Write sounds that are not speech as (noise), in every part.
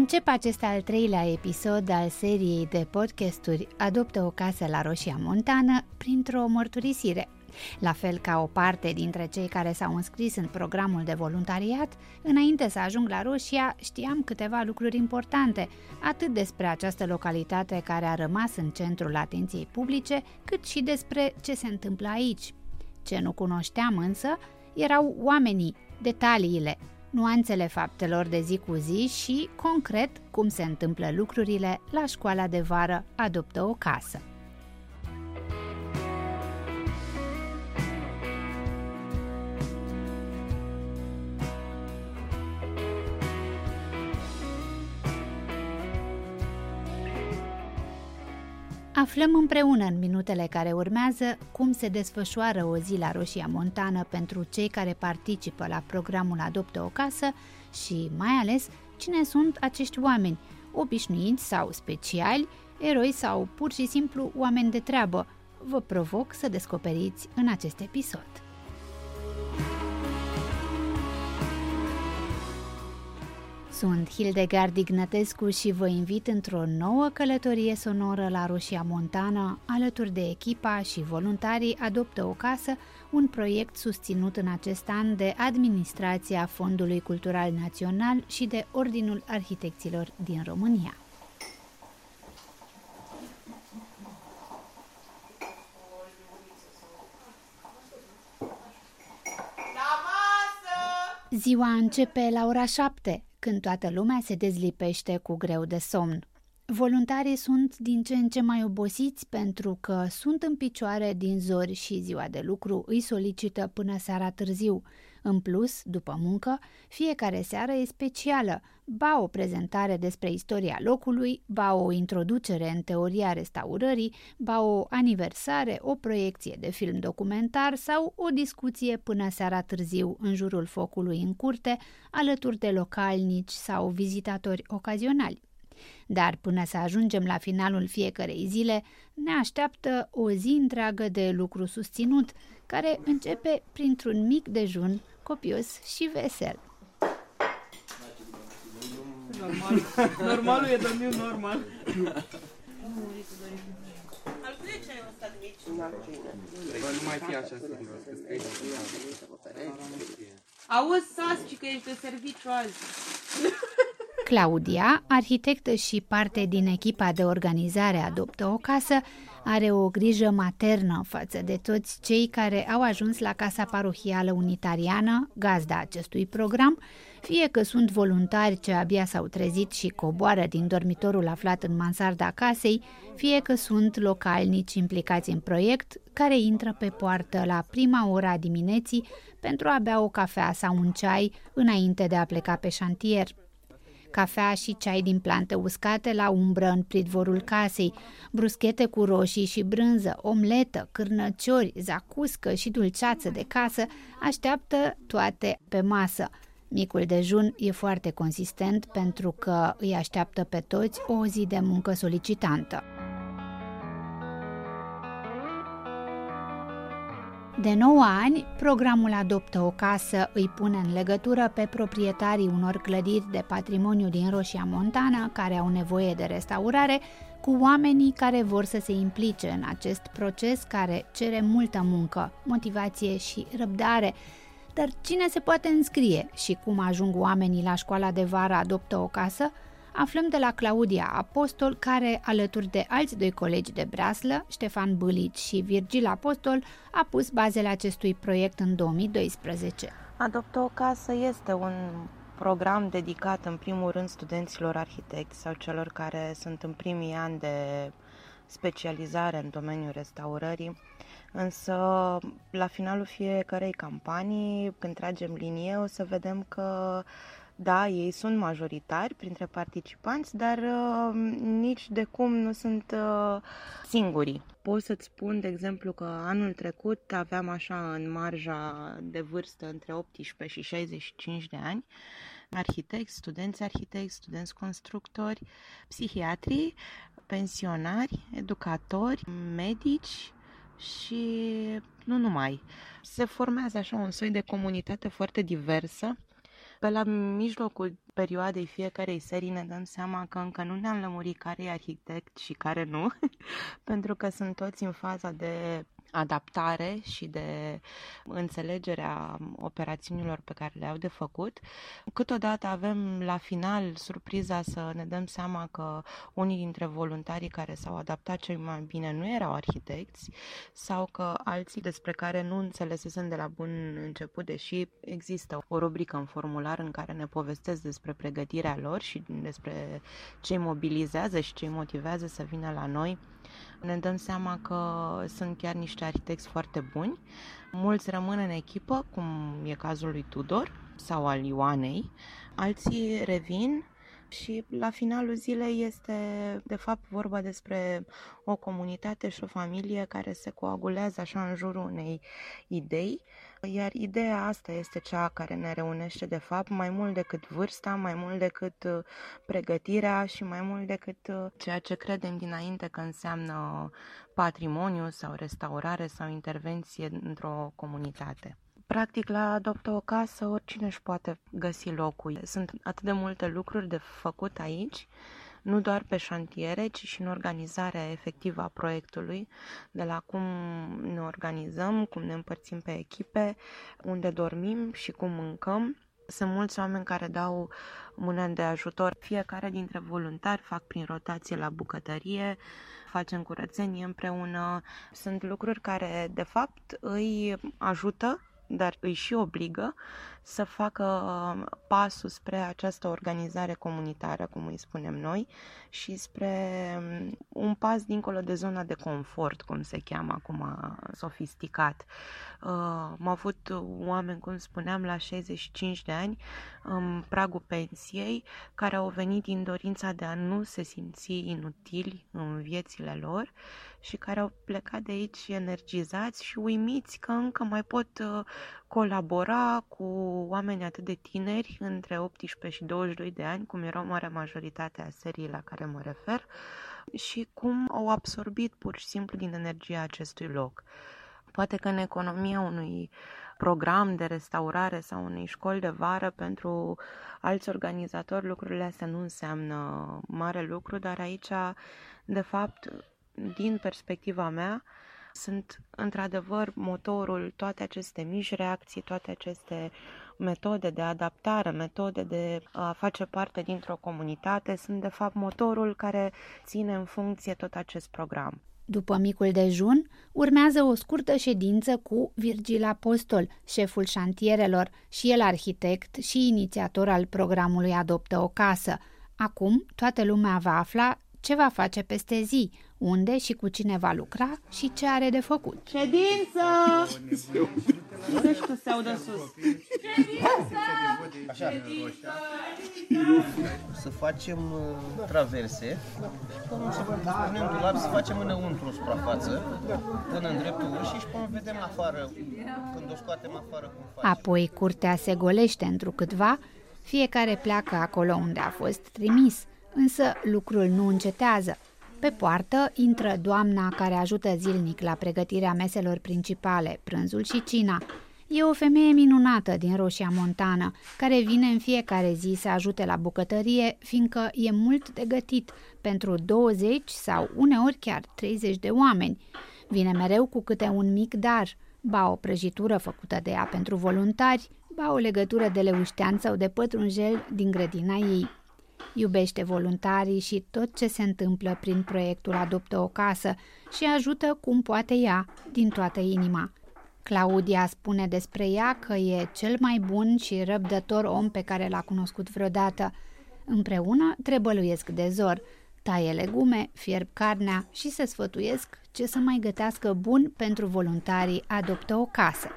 Încep acest al treilea episod al seriei de podcasturi Adoptă o casă la Roșia Montană printr-o mărturisire. La fel ca o parte dintre cei care s-au înscris în programul de voluntariat, înainte să ajung la Roșia, știam câteva lucruri importante, atât despre această localitate care a rămas în centrul atenției publice, cât și despre ce se întâmplă aici. Ce nu cunoșteam însă erau oamenii, detaliile, nuanțele faptelor de zi cu zi și, concret, cum se întâmplă lucrurile la școala de vară Adoptă o casă. Aflăm împreună în minutele care urmează cum se desfășoară o zi la Roșia Montană pentru cei care participă la programul Adoptă o casă și, mai ales, cine sunt acești oameni, obișnuiți sau speciali, eroi sau pur și simplu oameni de treabă. Vă provoc să descoperiți în acest episod. Sunt Hildegard Ignatescu și vă invit într-o nouă călătorie sonoră la Roșia Montana, alături de echipa și voluntarii Adoptă o Casă, un proiect susținut în acest an de Administrația Fondului Cultural Național și de Ordinul Arhitecților din România. Ziua începe la ora 7, când toată lumea se dezlipește cu greu de somn. Voluntarii sunt din ce în ce mai obosiți pentru că sunt în picioare din zori și ziua de lucru îi solicită până seara târziu. În plus, după muncă, fiecare seară e specială, ba o prezentare despre istoria locului, ba o introducere în teoria restaurării, ba o aniversare, o proiecție de film documentar sau o discuție până seara târziu în jurul focului în curte, alături de localnici sau vizitatori ocazionali. Dar până să ajungem la finalul fiecarei zile, ne așteaptă o zi întreagă de lucru susținut, care începe printr-un mic dejun copios și vesel. Normal. Normalul e domniul normal. Bă, nu mai fi așa serios, că scrie Auzi, Sasci, că ești de serviciu azi. Claudia, arhitectă și parte din echipa de organizare Adoptă o casă, are o grijă maternă față de toți cei care au ajuns la Casa Parohială Unitariană, gazda acestui program, fie că sunt voluntari ce abia s-au trezit și coboară din dormitorul aflat în mansarda casei, fie că sunt localnici implicați în proiect, care intră pe poartă la prima ora dimineții pentru a bea o cafea sau un ceai înainte de a pleca pe șantier cafea și ceai din plante uscate la umbră în pridvorul casei, bruschete cu roșii și brânză, omletă, cârnăciori, zacuscă și dulceață de casă așteaptă toate pe masă. Micul dejun e foarte consistent pentru că îi așteaptă pe toți o zi de muncă solicitantă. De 9 ani, programul Adoptă o casă îi pune în legătură pe proprietarii unor clădiri de patrimoniu din Roșia Montana care au nevoie de restaurare cu oamenii care vor să se implice în acest proces care cere multă muncă, motivație și răbdare. Dar cine se poate înscrie și cum ajung oamenii la școala de vară Adoptă o casă? Aflăm de la Claudia Apostol, care, alături de alți doi colegi de breaslă, Ștefan Bâlici și Virgil Apostol, a pus bazele acestui proiect în 2012. Adoptă o casă este un program dedicat în primul rând studenților arhitecți sau celor care sunt în primii ani de specializare în domeniul restaurării. Însă, la finalul fiecarei campanii, când tragem linie, o să vedem că da, ei sunt majoritari printre participanți, dar uh, nici de cum nu sunt uh, singurii. Pot să-ți spun, de exemplu, că anul trecut aveam așa în marja de vârstă între 18 și 65 de ani, arhitecți, studenți arhitecți, studenți constructori, psihiatri, pensionari, educatori, medici și nu numai. Se formează așa un soi de comunitate foarte diversă Pe la mijlocul perioadei fiecarei serii ne dăm seama că încă nu ne-am lămurit care e arhitect și care nu, (laughs) pentru că sunt toți în faza de adaptare și de înțelegerea operațiunilor pe care le-au de făcut. Câteodată avem la final surpriza să ne dăm seama că unii dintre voluntarii care s-au adaptat cel mai bine nu erau arhitecți sau că alții despre care nu înțelesesem de la bun început, deși există o rubrică în formular în care ne povestesc despre pregătirea lor și despre ce îi mobilizează și ce îi motivează să vină la noi ne dăm seama că sunt chiar niște arhitecți foarte buni. Mulți rămân în echipă, cum e cazul lui Tudor sau al Ioanei. Alții revin și la finalul zilei este de fapt vorba despre o comunitate și o familie care se coagulează așa în jurul unei idei, iar ideea asta este cea care ne reunește de fapt mai mult decât vârsta, mai mult decât uh, pregătirea și mai mult decât uh, ceea ce credem dinainte că înseamnă patrimoniu sau restaurare sau intervenție într-o comunitate. Practic, la Adoptă o casă, oricine își poate găsi locul. Sunt atât de multe lucruri de făcut aici, nu doar pe șantiere, ci și în organizarea efectivă a proiectului, de la cum ne organizăm, cum ne împărțim pe echipe, unde dormim și cum mâncăm. Sunt mulți oameni care dau mână de ajutor. Fiecare dintre voluntari fac prin rotație la bucătărie, facem curățenie împreună. Sunt lucruri care, de fapt, îi ajută dar îi și obligă să facă um, pasul spre această organizare comunitară, cum îi spunem noi, și spre um, un pas dincolo de zona de confort, cum se cheamă acum sofisticat. Uh, am avut oameni, cum spuneam, la 65 de ani, în pragul pensiei, care au venit din dorința de a nu se simți inutili în viețile lor și care au plecat de aici energizați și uimiți că încă mai pot uh, colabora cu oameni atât de tineri, între 18 și 22 de ani, cum erau marea majoritate a serii la care mă refer, și cum au absorbit pur și simplu din energia acestui loc. Poate că în economia unui program de restaurare sau unei școli de vară pentru alți organizatori lucrurile astea nu înseamnă mare lucru, dar aici, de fapt, din perspectiva mea, sunt într-adevăr motorul toate aceste mici reacții, toate aceste metode de adaptare, metode de a face parte dintr-o comunitate, sunt de fapt motorul care ține în funcție tot acest program. După micul dejun, urmează o scurtă ședință cu Virgil Apostol, șeful șantierelor și el arhitect și inițiator al programului Adoptă o casă. Acum, toată lumea va afla ce va face peste zi, unde și cu cine va lucra și ce are de făcut. Ședință! Nu știu să audă sus. Așa. Să facem uh, traverse, să punem dulap, să facem înăuntru o suprafață, până în dreptul ușii și până vedem afară, când o scoatem afară cum facem. Apoi curtea se golește întrucâtva, fiecare pleacă acolo unde a fost trimis, însă lucrul nu încetează. Pe poartă intră doamna care ajută zilnic la pregătirea meselor principale, prânzul și cina. E o femeie minunată din Roșia Montană, care vine în fiecare zi să ajute la bucătărie, fiindcă e mult de gătit pentru 20 sau uneori chiar 30 de oameni. Vine mereu cu câte un mic dar, ba o prăjitură făcută de ea pentru voluntari, ba o legătură de leuștean sau de pătrunjel din grădina ei. Iubește voluntarii și tot ce se întâmplă prin proiectul Adoptă o casă și ajută cum poate ea, din toată inima. Claudia spune despre ea că e cel mai bun și răbdător om pe care l-a cunoscut vreodată. Împreună trebăluiesc de zor, taie legume, fierb carnea și se sfătuiesc ce să mai gătească bun pentru voluntarii Adoptă o casă.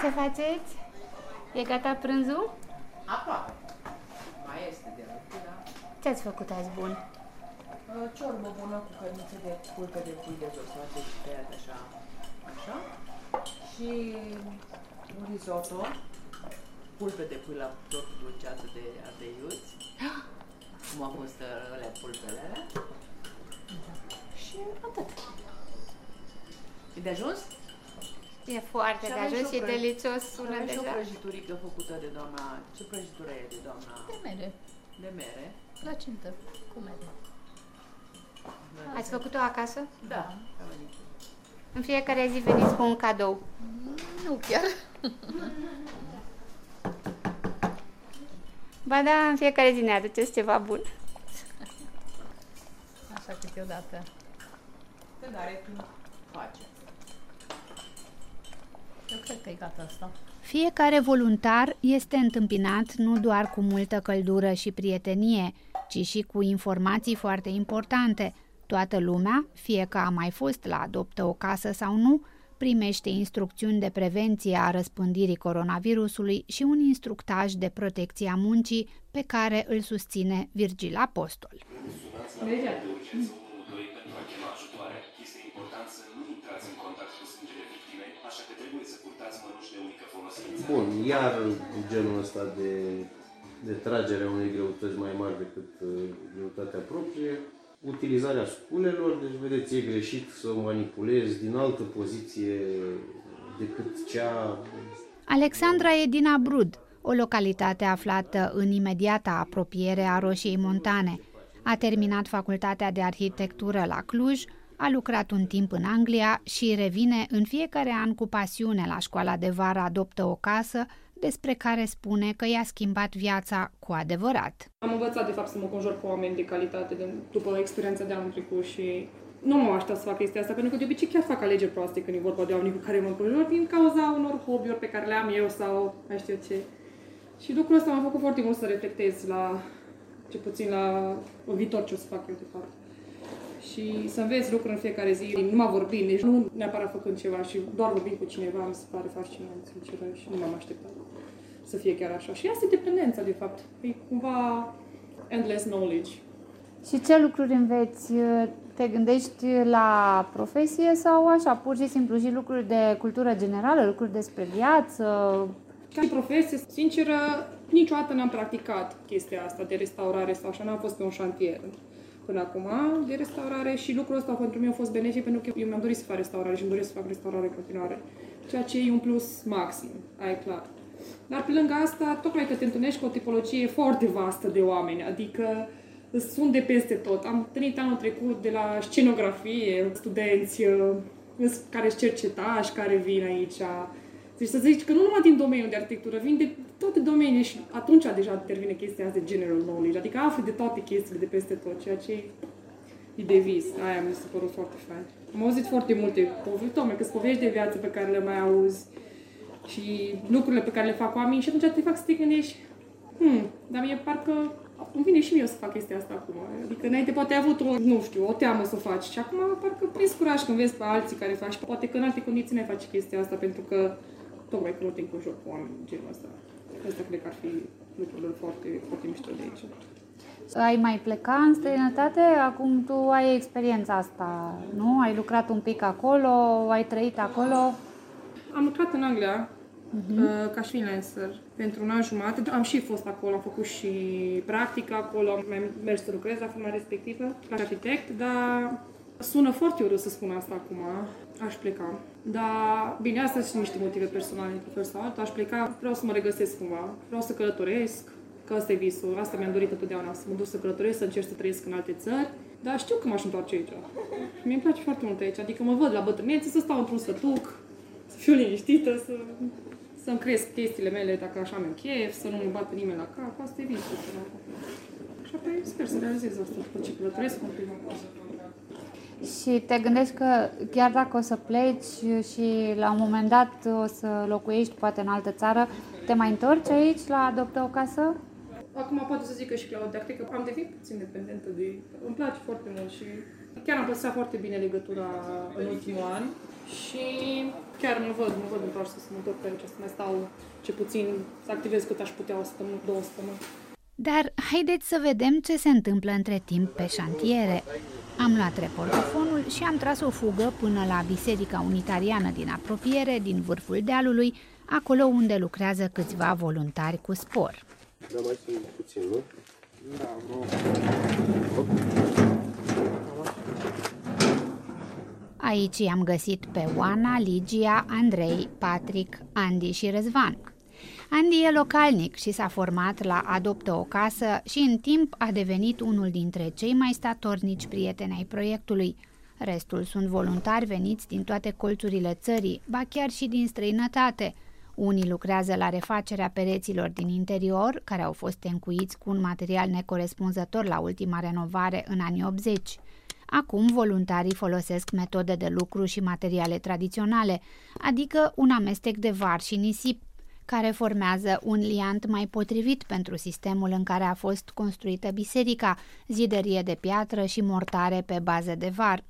Ce faceți? E gata prânzul? Aproape. Mai este de la da. Ce ați făcut azi bun? Uh, Ciorbă bună cu cărnițe de pulpe de pui de dezosate și tăiat așa, așa. Și un risotto, pulpe de pui la tot dulceață de ardeiuți. Cum au fost uh, alea pulpele alea. Și atât. E de ajuns? E foarte Și de avem ajuns și și o prăj- delicios Sună sună și o deja. prăjiturică făcută de doamna... Ce prăjitură e de doamna? De mere. De mere. Placintă. Cu mere. Ați făcut-o acasă? Da. am venit. În fiecare zi veniți cu un cadou. Nu chiar. Ba da, în fiecare zi ne aduceți ceva bun. Așa câteodată. Când are timp, face. Eu cred că e gata asta. Fiecare voluntar este întâmpinat nu doar cu multă căldură și prietenie, ci și cu informații foarte importante. Toată lumea, fie că a mai fost la Adoptă o casă sau nu, primește instrucțiuni de prevenție a răspândirii coronavirusului și un instructaj de protecție a muncii pe care îl susține Virgil Apostol. Este Bun, iar genul ăsta de, de tragere a unei greutăți mai mari decât uh, greutatea proprie, utilizarea sculelor, deci vedeți, e greșit să o manipulezi din altă poziție decât cea Alexandra e din Abrud, o localitate aflată în imediata apropiere a Roșiei Montane. A terminat facultatea de arhitectură la Cluj, a lucrat un timp în Anglia și revine în fiecare an cu pasiune la școala de vară Adoptă o casă, despre care spune că i-a schimbat viața cu adevărat. Am învățat, de fapt, să mă conjur cu oameni de calitate de, după experiența de anul trecut și nu mă aștept să fac chestia asta, pentru că de obicei chiar fac alegeri proaste când e vorba de oameni cu care mă conjur din cauza unor hobby-uri pe care le am eu sau mai știu ce. Și lucrul ăsta m-a făcut foarte mult să reflectez la, ce puțin la în viitor ce o să fac eu, de fapt. Și să înveți lucruri în fiecare zi, numai vorbind, deci nu neapărat făcând ceva și doar vorbind cu cineva, mi se pare fascinant, sincer, și nu m-am așteptat să fie chiar așa. Și asta e dependența, de fapt. E cumva endless knowledge. Și ce lucruri înveți? Te gândești la profesie sau așa, pur și simplu și lucruri de cultură generală, lucruri despre viață? Ca și profesie, sinceră, niciodată n-am practicat chestia asta de restaurare sau așa, n-am fost pe un șantier până acum de restaurare și lucrul ăsta pentru mine a fost benefic pentru că eu mi-am dorit să fac restaurare și îmi doresc să fac restaurare în continuare. Ceea ce e un plus maxim, ai clar. Dar pe lângă asta, tocmai că te întâlnești cu o tipologie foarte vastă de oameni, adică sunt de peste tot. Am întâlnit anul trecut de la scenografie, studenți uh, care sunt cercetași, care vin aici. Deci să zici că nu numai din domeniul de arhitectură, vin de toate domeniile și atunci deja intervine chestia asta de general knowledge, adică afli de toate chestiile de peste tot, ceea ce e de vis. Aia mi s-a părut foarte fain. Am auzit foarte multe povești, tocmai că povești de viață pe care le mai auzi și lucrurile pe care le fac oamenii și atunci te fac să te gândești, hmm, dar mie parcă îmi vine și mie să fac chestia asta acum. Adică înainte poate ai avut o, nu știu, o teamă să o faci și acum parcă prins curaj când vezi pe alții care faci. Poate că în alte condiții nu faci chestia asta pentru că tocmai că nu te înconjori cu oameni genul ăsta. Asta cred că ar fi lucrurile foarte, foarte mișto de aici. Ai mai pleca în străinătate? Acum tu ai experiența asta, nu? Ai lucrat un pic acolo, ai trăit acolo? Am lucrat în Anglia uh-huh. ca freelancer pentru un an jumate. Am și fost acolo, am făcut și practică acolo, am mai mers să lucrez la firma respectivă, ca arhitect, dar sună foarte urât să spun asta acum, aș pleca. Dar, bine, astea sunt niște motive personale, într-un fel sau altul, aș pleca, vreau să mă regăsesc cumva, vreau să călătoresc, că asta e visul, asta mi-am dorit întotdeauna, să mă duc să călătoresc, să încerc să trăiesc în alte țări, dar știu că m-aș întoarce aici. Mie îmi place foarte mult aici, adică mă văd la bătrânețe, să stau într-un sătuc, să fiu liniștită, să, să-mi cresc chestiile mele dacă așa mi chef, să nu mă bată nimeni la cap, asta e visul. Și apoi sper să realizez asta după ce călătoresc un pic acasă. Și te gândești că chiar dacă o să pleci și la un moment dat o să locuiești poate în altă țară, te mai întorci aici la Adoptă o casă? Acum poate să zic că și Claudia, cred că am devenit puțin dependentă de... Îmi place foarte mult și chiar am păstrat foarte bine legătura în ultimul an și chiar mă văd, mă văd întoarsă să mă întorc pe aici, să mai stau ce puțin, să activez cât aș putea o săptămână, două săptămâni. Dar haideți să vedem ce se întâmplă între timp pe șantiere. Am luat reportofonul și am tras o fugă până la Biserica Unitariană din apropiere, din vârful dealului, acolo unde lucrează câțiva voluntari cu spor. Da, mai sunt puțin, nu? Da, vreo... Aici i-am găsit pe Oana, Ligia, Andrei, Patrick, Andy și Răzvan. Andy e localnic și s-a format la Adoptă o casă și în timp a devenit unul dintre cei mai statornici prieteni ai proiectului. Restul sunt voluntari veniți din toate colțurile țării, ba chiar și din străinătate. Unii lucrează la refacerea pereților din interior, care au fost încuiți cu un material necorespunzător la ultima renovare în anii 80. Acum, voluntarii folosesc metode de lucru și materiale tradiționale, adică un amestec de var și nisip, care formează un liant mai potrivit pentru sistemul în care a fost construită biserica, ziderie de piatră și mortare pe bază de var.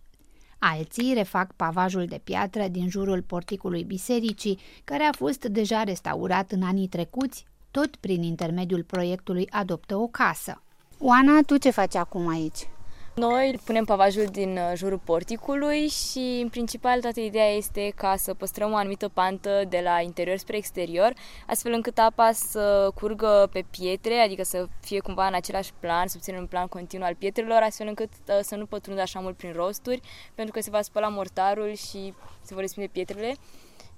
Alții refac pavajul de piatră din jurul porticului bisericii, care a fost deja restaurat în anii trecuți, tot prin intermediul proiectului Adoptă o casă. Oana, tu ce faci acum aici? Noi punem pavajul din uh, jurul porticului și, în principal, toată ideea este ca să păstrăm o anumită pantă de la interior spre exterior, astfel încât apa să curgă pe pietre, adică să fie cumva în același plan, să obținem un plan continuu al pietrelor, astfel încât uh, să nu pătrundă așa mult prin rosturi, pentru că se va spăla mortarul și se vor respinge pietrele.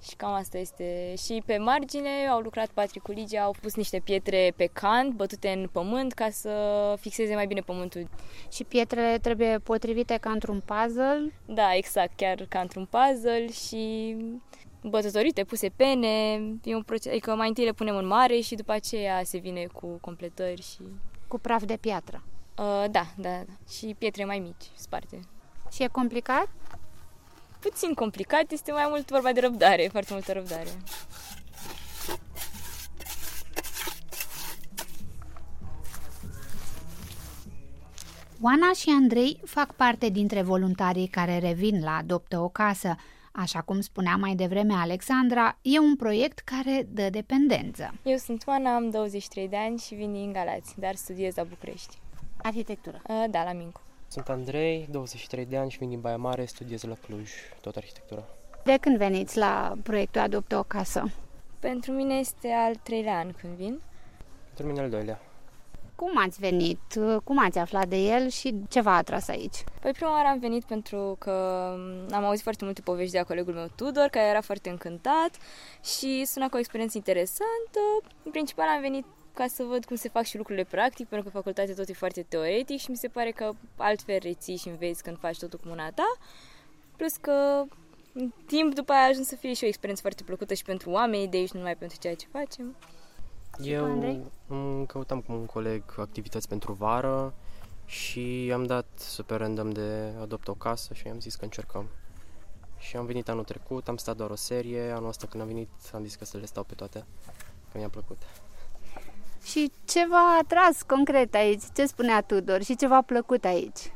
Și cam asta este. Și pe margine au lucrat Patrick cu Ligia, au pus niște pietre pe cant, bătute în pământ, ca să fixeze mai bine pământul. Și pietrele trebuie potrivite ca într-un puzzle? Da, exact, chiar ca într-un puzzle și bătătorite, puse pene, e un proces, adică mai întâi le punem în mare și după aceea se vine cu completări și... Cu praf de piatră? Uh, da, da, da. Și pietre mai mici, sparte. Și e complicat? Puțin complicat, este mai mult vorba de răbdare, foarte multă răbdare. Oana și Andrei fac parte dintre voluntarii care revin la Adoptă o casă. Așa cum spunea mai devreme Alexandra, e un proiect care dă dependență. Eu sunt Oana, am 23 de ani și vin din Galați, dar studiez la București. Arhitectură? Da, la Mincu. Sunt Andrei, 23 de ani și vin din Baia Mare, studiez la Cluj, tot arhitectura. De când veniți la proiectul Adoptă o casă? Pentru mine este al treilea an când vin. Pentru mine al doilea. Cum ați venit? Cum ați aflat de el și ce v-a atras aici? Păi prima oară am venit pentru că am auzit foarte multe povești de la colegul meu Tudor, care era foarte încântat și suna ca o experiență interesantă. În principal am venit ca să văd cum se fac și lucrurile practic, pentru că facultatea tot e foarte teoretic și mi se pare că altfel reții și înveți când faci totul cu mâna ta. Plus că în timp după aia a ajuns să fie și o experiență foarte plăcută și pentru oamenii de aici, nu numai pentru ceea ce facem. Eu îmi căutam cu un coleg activități pentru vară și am dat super random de adopt o casă și am zis că încercăm. Și am venit anul trecut, am stat doar o serie, anul ăsta când am venit am zis că să le stau pe toate, că mi-a plăcut. Și ce v-a atras concret aici? Ce spunea Tudor și ce v-a plăcut aici?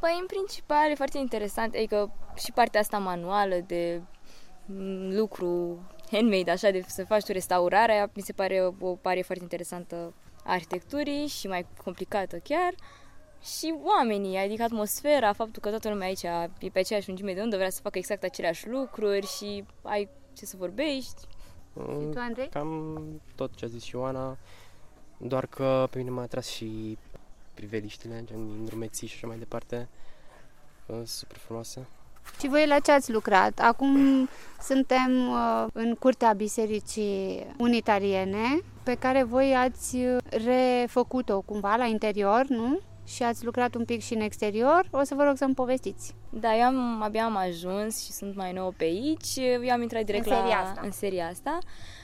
Păi, în principal, e foarte interesant, adică și partea asta manuală de lucru handmade, așa, de să faci tu restaurarea, mi se pare o pare foarte interesantă a arhitecturii și mai complicată chiar. Și oamenii, adică atmosfera, faptul că toată lumea aici e pe aceeași lungime de undă, vrea să facă exact aceleași lucruri și ai ce să vorbești. Și tu, Andrei? Cam tot ce a zis și Ioana, doar că pe mine m-a atras și priveliștile, gen din drumeții și așa mai departe. Super frumoase. Și voi la ce ați lucrat? Acum suntem uh, în curtea Bisericii Unitariene, pe care voi ați refăcut-o cumva la interior, nu? Și ați lucrat un pic și în exterior. O să vă rog să-mi povestiți. Da, eu am, abia am ajuns și sunt mai nou pe aici. Eu am intrat direct în la, seria asta. în seria asta.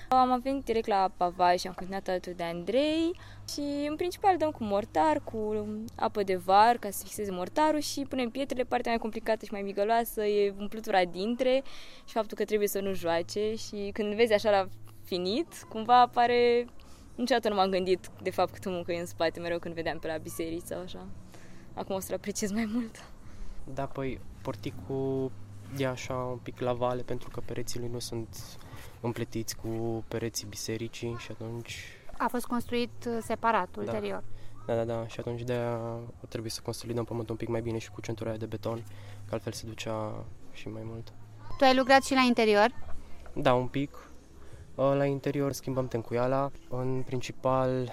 Am venit direct la pavaj și am continuat alături de Andrei și în principal dăm cu mortar, cu apă de var ca să fixeze mortarul și punem pietrele. Partea mai complicată și mai migăloasă e umplutura dintre și faptul că trebuie să nu joace și când vezi așa la finit, cumva apare Niciodată nu m-am gândit de fapt câtă muncă e în spate mereu când vedeam pe la biserici sau așa. Acum o să-l apreciez mai mult. Da, păi porticul e așa un pic la vale pentru că pereții lui nu sunt împletiți cu pereții bisericii și atunci... A fost construit uh, separat da. ulterior. Da, da, da. Și atunci de aia trebuie să consolidăm pământul un pic mai bine și cu centura de beton, că altfel se ducea și mai mult. Tu ai lucrat și la interior? Da, un pic. La interior schimbăm tencuiala. În principal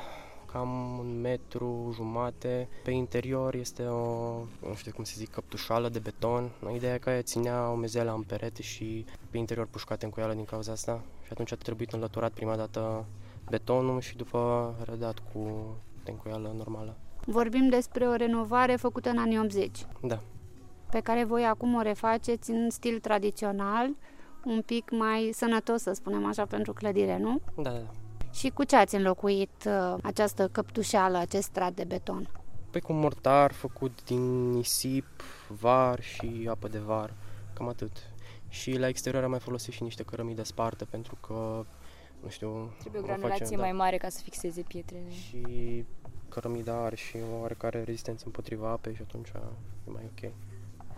cam un metru jumate. Pe interior este o, nu știu cum se zic, căptușală de beton. Ideea e că aia ținea omezeala în perete și pe interior pușcate în cuială din cauza asta. Și atunci a trebuit înlăturat prima dată betonul și după redat cu tencuială normală. Vorbim despre o renovare făcută în anii 80. Da. Pe care voi acum o refaceți în stil tradițional, un pic mai sănătos, să spunem așa, pentru clădire, nu? Da, da. Și cu ce ați înlocuit uh, această căptușeală, acest strat de beton? Păi cu mortar făcut din nisip, var și apă de var, cam atât. Și la exterior am mai folosit și niște cărămidă spartă pentru că, nu știu... Trebuie o granulație face, mai da. mare ca să fixeze pietrele. Și cărămida are și o oarecare rezistență împotriva apei și atunci e mai ok.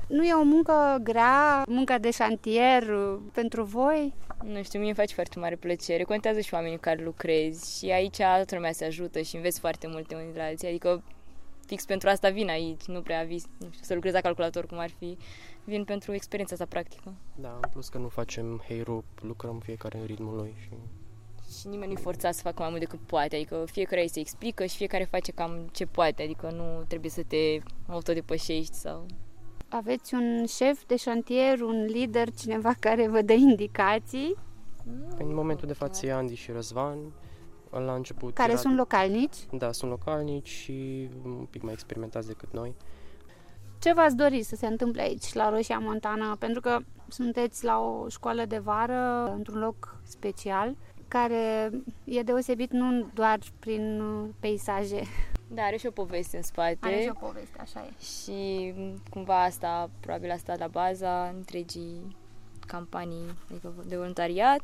Nu e o muncă grea, munca de șantier uh, pentru voi? Nu știu, mie îmi face foarte mare plăcere. Contează și oamenii care lucrezi și aici toată lumea se ajută și înveți foarte multe unii de la alții. Adică fix pentru asta vin aici, nu prea vis, nu știu, să lucrez la calculator cum ar fi. Vin pentru experiența asta practică. Da, în plus că nu facem hey lucrăm fiecare în ritmul lui și și nimeni nu-i forțat să facă mai mult decât poate, adică fiecare îi se explică și fiecare face cam ce poate, adică nu trebuie să te autodepășești sau... Aveți un șef de șantier, un lider, cineva (laughs) care vă dă indicații? Păi, în momentul de față e Andy și Răzvan, la început... Care era... sunt localnici? Da, sunt localnici și un pic mai experimentați decât noi. Ce v-ați dori să se întâmple aici, la Roșia Montană? Pentru că sunteți la o școală de vară, într-un loc special care e deosebit nu doar prin peisaje. Da, are și o poveste în spate. Are și o poveste, așa e. Și cumva asta, probabil asta la baza întregii campanii adică de voluntariat.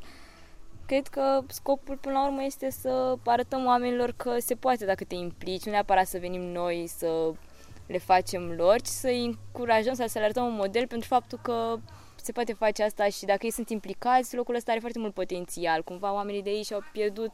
Cred că scopul până la urmă este să arătăm oamenilor că se poate dacă te implici, nu neapărat să venim noi să le facem lor, ci să îi încurajăm sau să le arătăm un model pentru faptul că se poate face asta și dacă ei sunt implicați, locul ăsta are foarte mult potențial. Cumva oamenii de aici au pierdut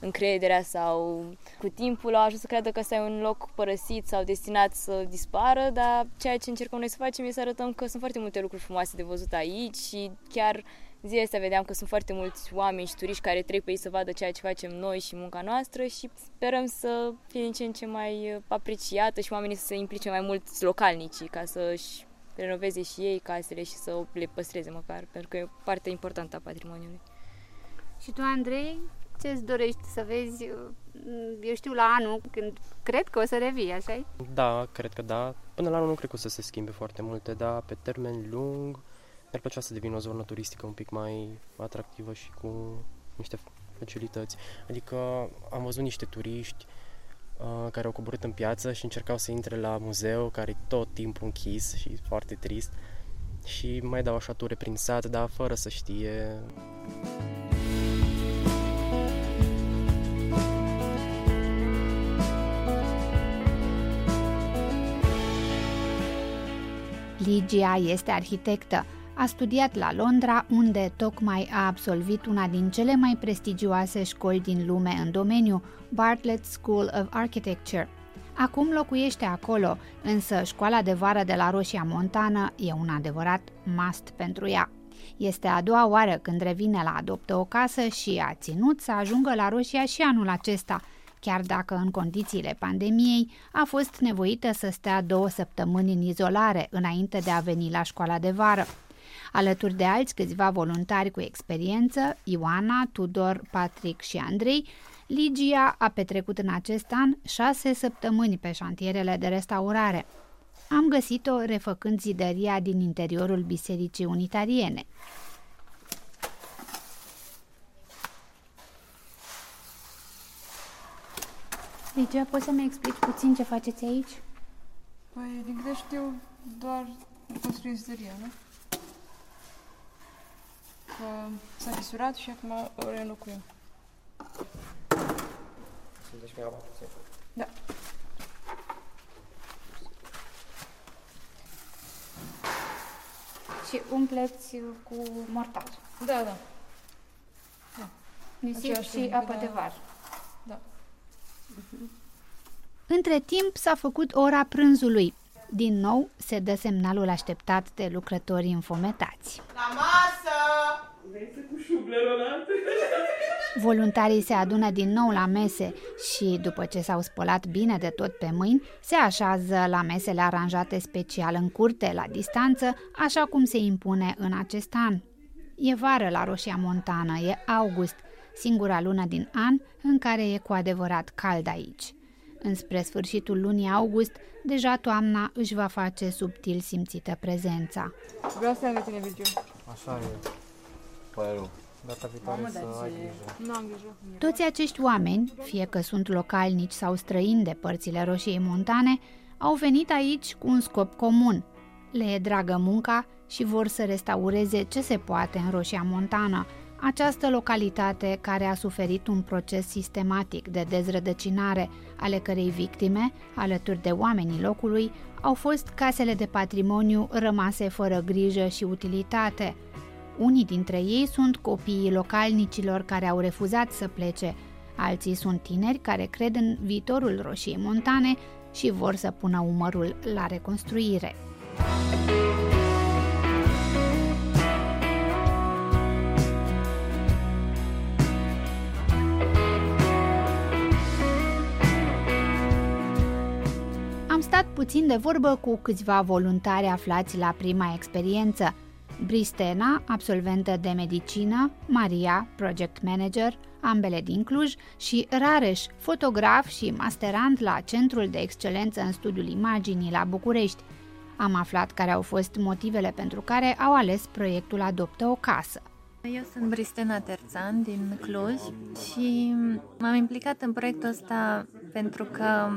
încrederea sau cu timpul au ajuns să creadă că ăsta e un loc părăsit sau destinat să dispară, dar ceea ce încercăm noi să facem este să arătăm că sunt foarte multe lucruri frumoase de văzut aici și chiar zilele astea vedeam că sunt foarte mulți oameni și turiști care trec pe ei să vadă ceea ce facem noi și munca noastră și sperăm să fie din ce în ce mai apreciată și oamenii să se implice mai mult localnicii ca să-și renoveze și ei casele și să le păstreze măcar, pentru că e o parte importantă a patrimoniului. Și tu, Andrei, ce îți dorești să vezi, eu știu, la anul, când cred că o să revii, așa Da, cred că da. Până la anul nu cred că o să se schimbe foarte multe, dar pe termen lung mi-ar plăcea să devină o zonă turistică un pic mai atractivă și cu niște facilități. Adică am văzut niște turiști uh, care au coborât în piață și încercau să intre la muzeu, care e tot timpul închis și foarte trist. Și mai dau așa ture prin sat, dar fără să știe. Ligia este arhitectă. A studiat la Londra, unde tocmai a absolvit una din cele mai prestigioase școli din lume în domeniu, Bartlett School of Architecture. Acum locuiește acolo, însă școala de vară de la Roșia Montană e un adevărat must pentru ea. Este a doua oară când revine la Adoptă o casă și a ținut să ajungă la Roșia și anul acesta, chiar dacă în condițiile pandemiei a fost nevoită să stea două săptămâni în izolare înainte de a veni la școala de vară. Alături de alți câțiva voluntari cu experiență, Ioana, Tudor, Patrick și Andrei, Ligia a petrecut în acest an șase săptămâni pe șantierele de restaurare. Am găsit-o refăcând zidăria din interiorul Bisericii Unitariene. Ligia, poți să-mi explici puțin ce faceți aici? Păi, din câte știu, doar construim zidăria, nu? Că s-a fisurat și acum o reînlocuim. Sunteți mi puțin. Da. Și umpleți cu mortar. Da, da. da. Nisip și apă da. de var. Da. Uh-huh. Între timp s-a făcut ora prânzului. Din nou se dă semnalul așteptat de lucrătorii înfometați. La masă! Voluntarii se adună din nou la mese și, după ce s-au spălat bine de tot pe mâini, se așează la mesele aranjate special în curte, la distanță, așa cum se impune în acest an. E vară la Roșia Montană, e august, singura lună din an în care e cu adevărat cald aici. Înspre sfârșitul lunii august, deja toamna își va face subtil simțită prezența. Vreau să am tine, Virgiu. Așa e. Pare rău. Data viitoare Mamă, să dar ai ce- grijă. Nu am grijă. Toți acești oameni, fie că sunt localnici sau străini de părțile Roșiei Montane, au venit aici cu un scop comun. Le e dragă munca și vor să restaureze ce se poate în Roșia Montană, această localitate care a suferit un proces sistematic de dezrădăcinare, ale cărei victime, alături de oamenii locului, au fost casele de patrimoniu rămase fără grijă și utilitate. Unii dintre ei sunt copiii localnicilor care au refuzat să plece, alții sunt tineri care cred în viitorul Roșiei Montane și vor să pună umărul la reconstruire. Am stat puțin de vorbă cu câțiva voluntari aflați la prima experiență. Bristena, absolventă de medicină, Maria, project manager, ambele din Cluj, și Rareș, fotograf și masterand la Centrul de Excelență în Studiul Imaginii la București. Am aflat care au fost motivele pentru care au ales proiectul Adoptă o casă. Eu sunt Bristena Terțan din Cluj și m-am implicat în proiectul ăsta pentru că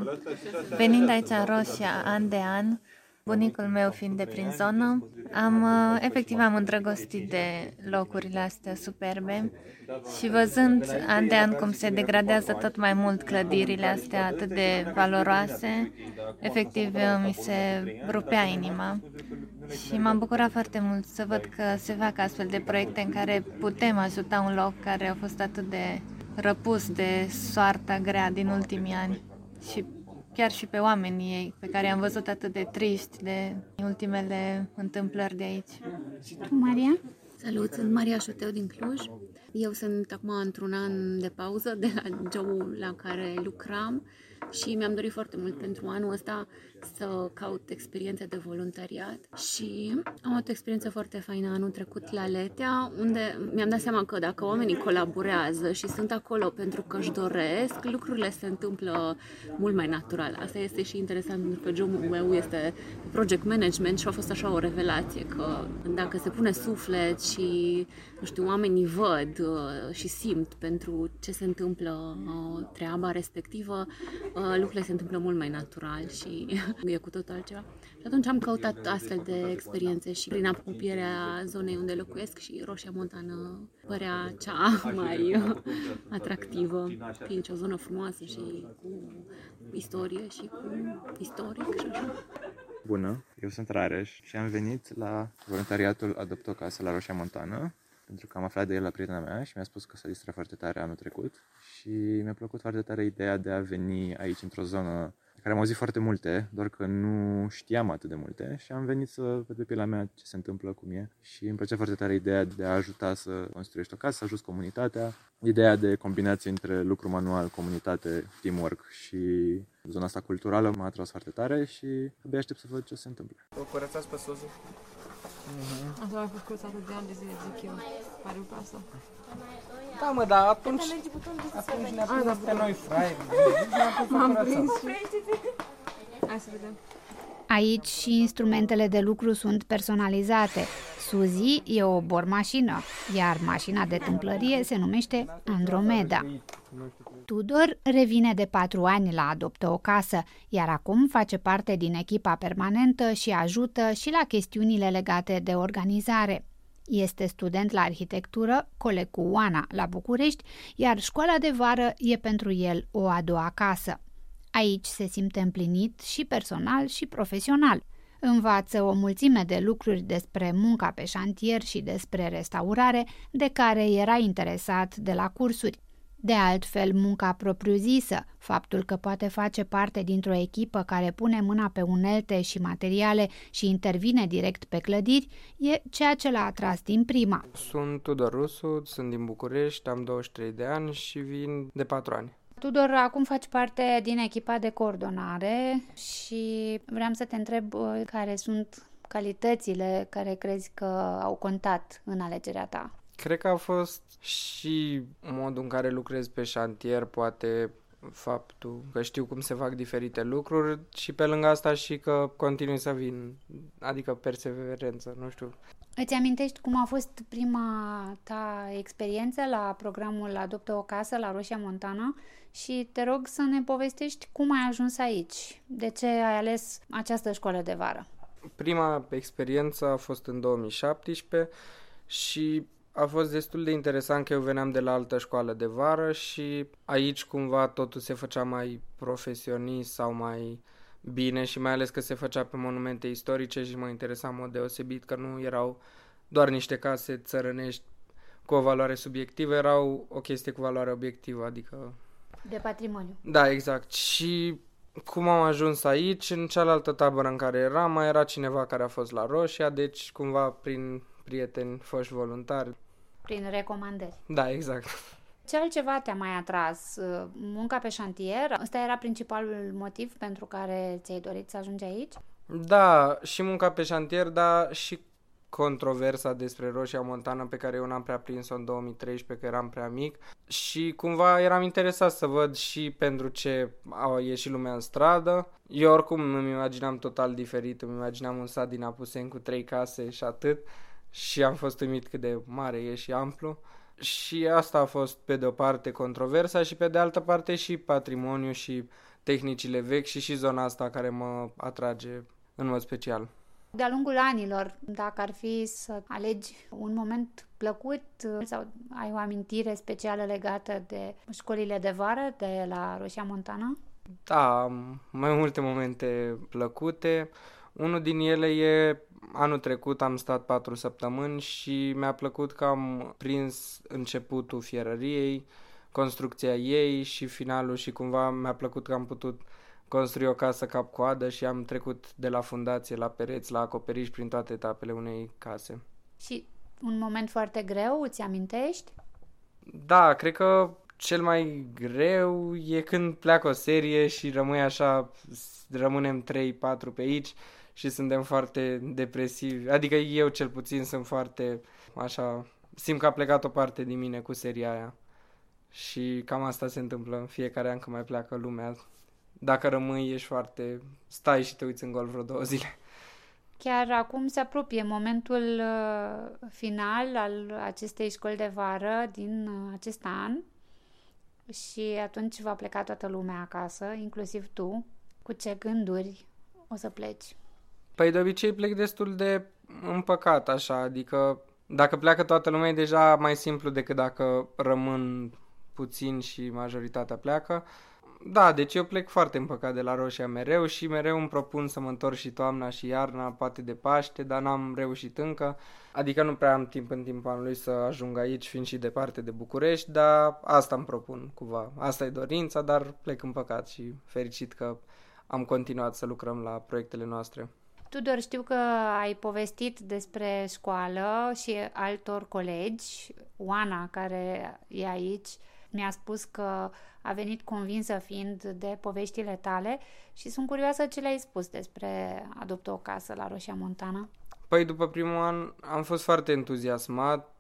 venind aici în Roșia an de an, bunicul meu fiind de prin zonă, am uh, efectiv am îndrăgostit de locurile astea superbe și văzând an de an cum se degradează tot mai mult clădirile astea atât de valoroase, efectiv uh, mi se rupea inima. Și m-am bucurat foarte mult să văd că se fac astfel de proiecte în care putem ajuta un loc care a fost atât de răpus de soarta grea din ultimii ani și chiar și pe oamenii ei, pe care am văzut atât de triști de ultimele întâmplări de aici. Și tu, Maria? Salut, sunt Maria Șoteu din Cluj. Eu sunt acum într-un an de pauză de la jobul la care lucram și mi-am dorit foarte mult pentru anul ăsta să caut experiențe de voluntariat și am avut o experiență foarte faină anul trecut la Letea, unde mi-am dat seama că dacă oamenii colaborează și sunt acolo pentru că își doresc, lucrurile se întâmplă mult mai natural. Asta este și interesant pentru că jobul meu este project management și a fost așa o revelație că dacă se pune suflet și, nu știu, oamenii văd uh, și simt pentru ce se întâmplă uh, treaba respectivă, uh, lucrurile se întâmplă mult mai natural și (laughs) (laughs) e cu totul altceva. Și atunci am căutat astfel de experiențe și prin apropierea zonei unde locuiesc și Roșia Montană părea cea (laughs) mai uh, (laughs) atractivă, fiind și o zonă frumoasă și cu istorie și cu istoric și așa. Bună, eu sunt Rareș și am venit la voluntariatul Adopt o casă la Roșia Montană pentru că am aflat de el la prietena mea și mi-a spus că s-a distrat foarte tare anul trecut și mi-a plăcut foarte tare ideea de a veni aici într-o zonă de care am auzit foarte multe, doar că nu știam atât de multe și am venit să văd pe pielea mea ce se întâmplă, cum e și îmi plăcea foarte tare ideea de a ajuta să construiești o casă, să ajuți comunitatea, ideea de combinație între lucru manual, comunitate, teamwork și zona asta culturală m-a atras foarte tare și abia aștept să văd ce se întâmplă. O curățați pe sus. Mhm. Asta a fost curățată de ani de zile, zic eu. Pare o casă. Da, mă, dar atunci, atunci ne-a Ah, da, prins pe da. noi fraieri. (laughs) Ne-a pus să M-am curățăm. prins. Hai să vedem. Aici și instrumentele de lucru sunt personalizate. Suzy e o bormașină, iar mașina de tâmplărie se numește Andromeda. Tudor revine de patru ani la Adoptă o casă, iar acum face parte din echipa permanentă și ajută și la chestiunile legate de organizare. Este student la arhitectură, coleg cu Oana la București, iar școala de vară e pentru el o a doua casă. Aici se simte împlinit și personal și profesional. Învață o mulțime de lucruri despre munca pe șantier și despre restaurare, de care era interesat de la cursuri. De altfel, munca propriu-zisă, faptul că poate face parte dintr-o echipă care pune mâna pe unelte și materiale și intervine direct pe clădiri, e ceea ce l-a atras din prima. Sunt Tudor Rusu, sunt din București, am 23 de ani și vin de 4 ani. Tudor, acum faci parte din echipa de coordonare și vreau să te întreb uh, care sunt calitățile care crezi că au contat în alegerea ta. Cred că a fost și modul în care lucrez pe șantier, poate faptul că știu cum se fac diferite lucruri și pe lângă asta și că continui să vin, adică perseverență, nu știu. Îți amintești cum a fost prima ta experiență la programul Adoptă o casă la Roșia Montana și te rog să ne povestești cum ai ajuns aici, de ce ai ales această școală de vară. Prima experiență a fost în 2017 și a fost destul de interesant că eu veneam de la altă școală de vară și aici cumva totul se făcea mai profesionist sau mai bine și mai ales că se făcea pe monumente istorice și mă interesa în mod deosebit că nu erau doar niște case țărănești cu o valoare subiectivă, erau o chestie cu valoare obiectivă, adică... De patrimoniu. Da, exact. Și cum am ajuns aici, în cealaltă tabără în care eram, mai era cineva care a fost la Roșia, deci cumva prin prieteni, foști voluntari. Prin recomandări. Da, exact. (laughs) Ce altceva te-a mai atras? Munca pe șantier? Ăsta era principalul motiv pentru care ți-ai dorit să ajungi aici? Da, și munca pe șantier, dar și controversa despre Roșia Montană pe care eu n-am prea prins-o în 2013 că eram prea mic și cumva eram interesat să văd și pentru ce a ieșit lumea în stradă. Eu oricum îmi imaginam total diferit, îmi imaginam un sat din Apuseni cu trei case și atât și am fost uimit cât de mare e și amplu. Și asta a fost pe de o parte controversa și pe de altă parte și patrimoniu și tehnicile vechi și și zona asta care mă atrage în mod special. De-a lungul anilor, dacă ar fi să alegi un moment plăcut sau ai o amintire specială legată de școlile de vară de la Roșia Montana? Da, am mai multe momente plăcute. Unul din ele e anul trecut am stat patru săptămâni și mi-a plăcut că am prins începutul fierăriei, construcția ei și finalul și cumva mi-a plăcut că am putut construi o casă cap-coadă și am trecut de la fundație la pereți, la acoperiș prin toate etapele unei case. Și un moment foarte greu, îți amintești? Da, cred că cel mai greu e când pleacă o serie și rămâi așa, rămânem 3-4 pe aici și suntem foarte depresivi. Adică eu cel puțin sunt foarte așa, simt că a plecat o parte din mine cu seria aia. Și cam asta se întâmplă în fiecare an când mai pleacă lumea. Dacă rămâi, ești foarte... stai și te uiți în gol vreo două zile. Chiar acum se apropie momentul uh, final al acestei școli de vară din uh, acest an și atunci va pleca toată lumea acasă, inclusiv tu. Cu ce gânduri o să pleci? Păi de obicei plec destul de împăcat așa, adică dacă pleacă toată lumea e deja mai simplu decât dacă rămân puțin și majoritatea pleacă. Da, deci eu plec foarte împăcat de la Roșia mereu și mereu îmi propun să mă întorc și toamna și iarna, poate de Paște, dar n-am reușit încă. Adică nu prea am timp în timpul anului să ajung aici, fiind și departe de București, dar asta îmi propun cumva. Asta e dorința, dar plec împăcat și fericit că am continuat să lucrăm la proiectele noastre. Tudor, știu că ai povestit despre școală și altor colegi. Oana, care e aici, mi-a spus că a venit convinsă fiind de poveștile tale și sunt curioasă ce le-ai spus despre Adoptă o casă la Roșia Montana. Păi după primul an am fost foarte entuziasmat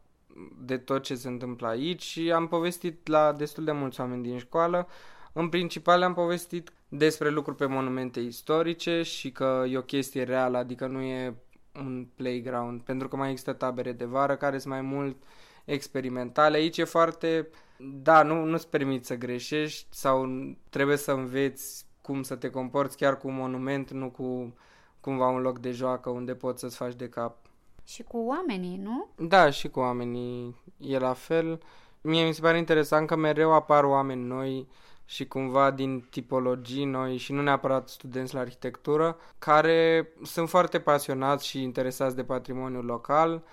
de tot ce se întâmplă aici și am povestit la destul de mulți oameni din școală. În principal am povestit despre lucruri pe monumente istorice și că e o chestie reală, adică nu e un playground, pentru că mai există tabere de vară care sunt mai mult experimentale. Aici e foarte, da, nu, nu-ți permiți să greșești sau trebuie să înveți cum să te comporți chiar cu un monument, nu cu cumva un loc de joacă unde poți să-ți faci de cap. Și cu oamenii, nu? Da, și cu oamenii e la fel. Mie mi se pare interesant că mereu apar oameni noi și cumva din tipologii noi și nu neapărat studenți la arhitectură, care sunt foarte pasionați și interesați de patrimoniul local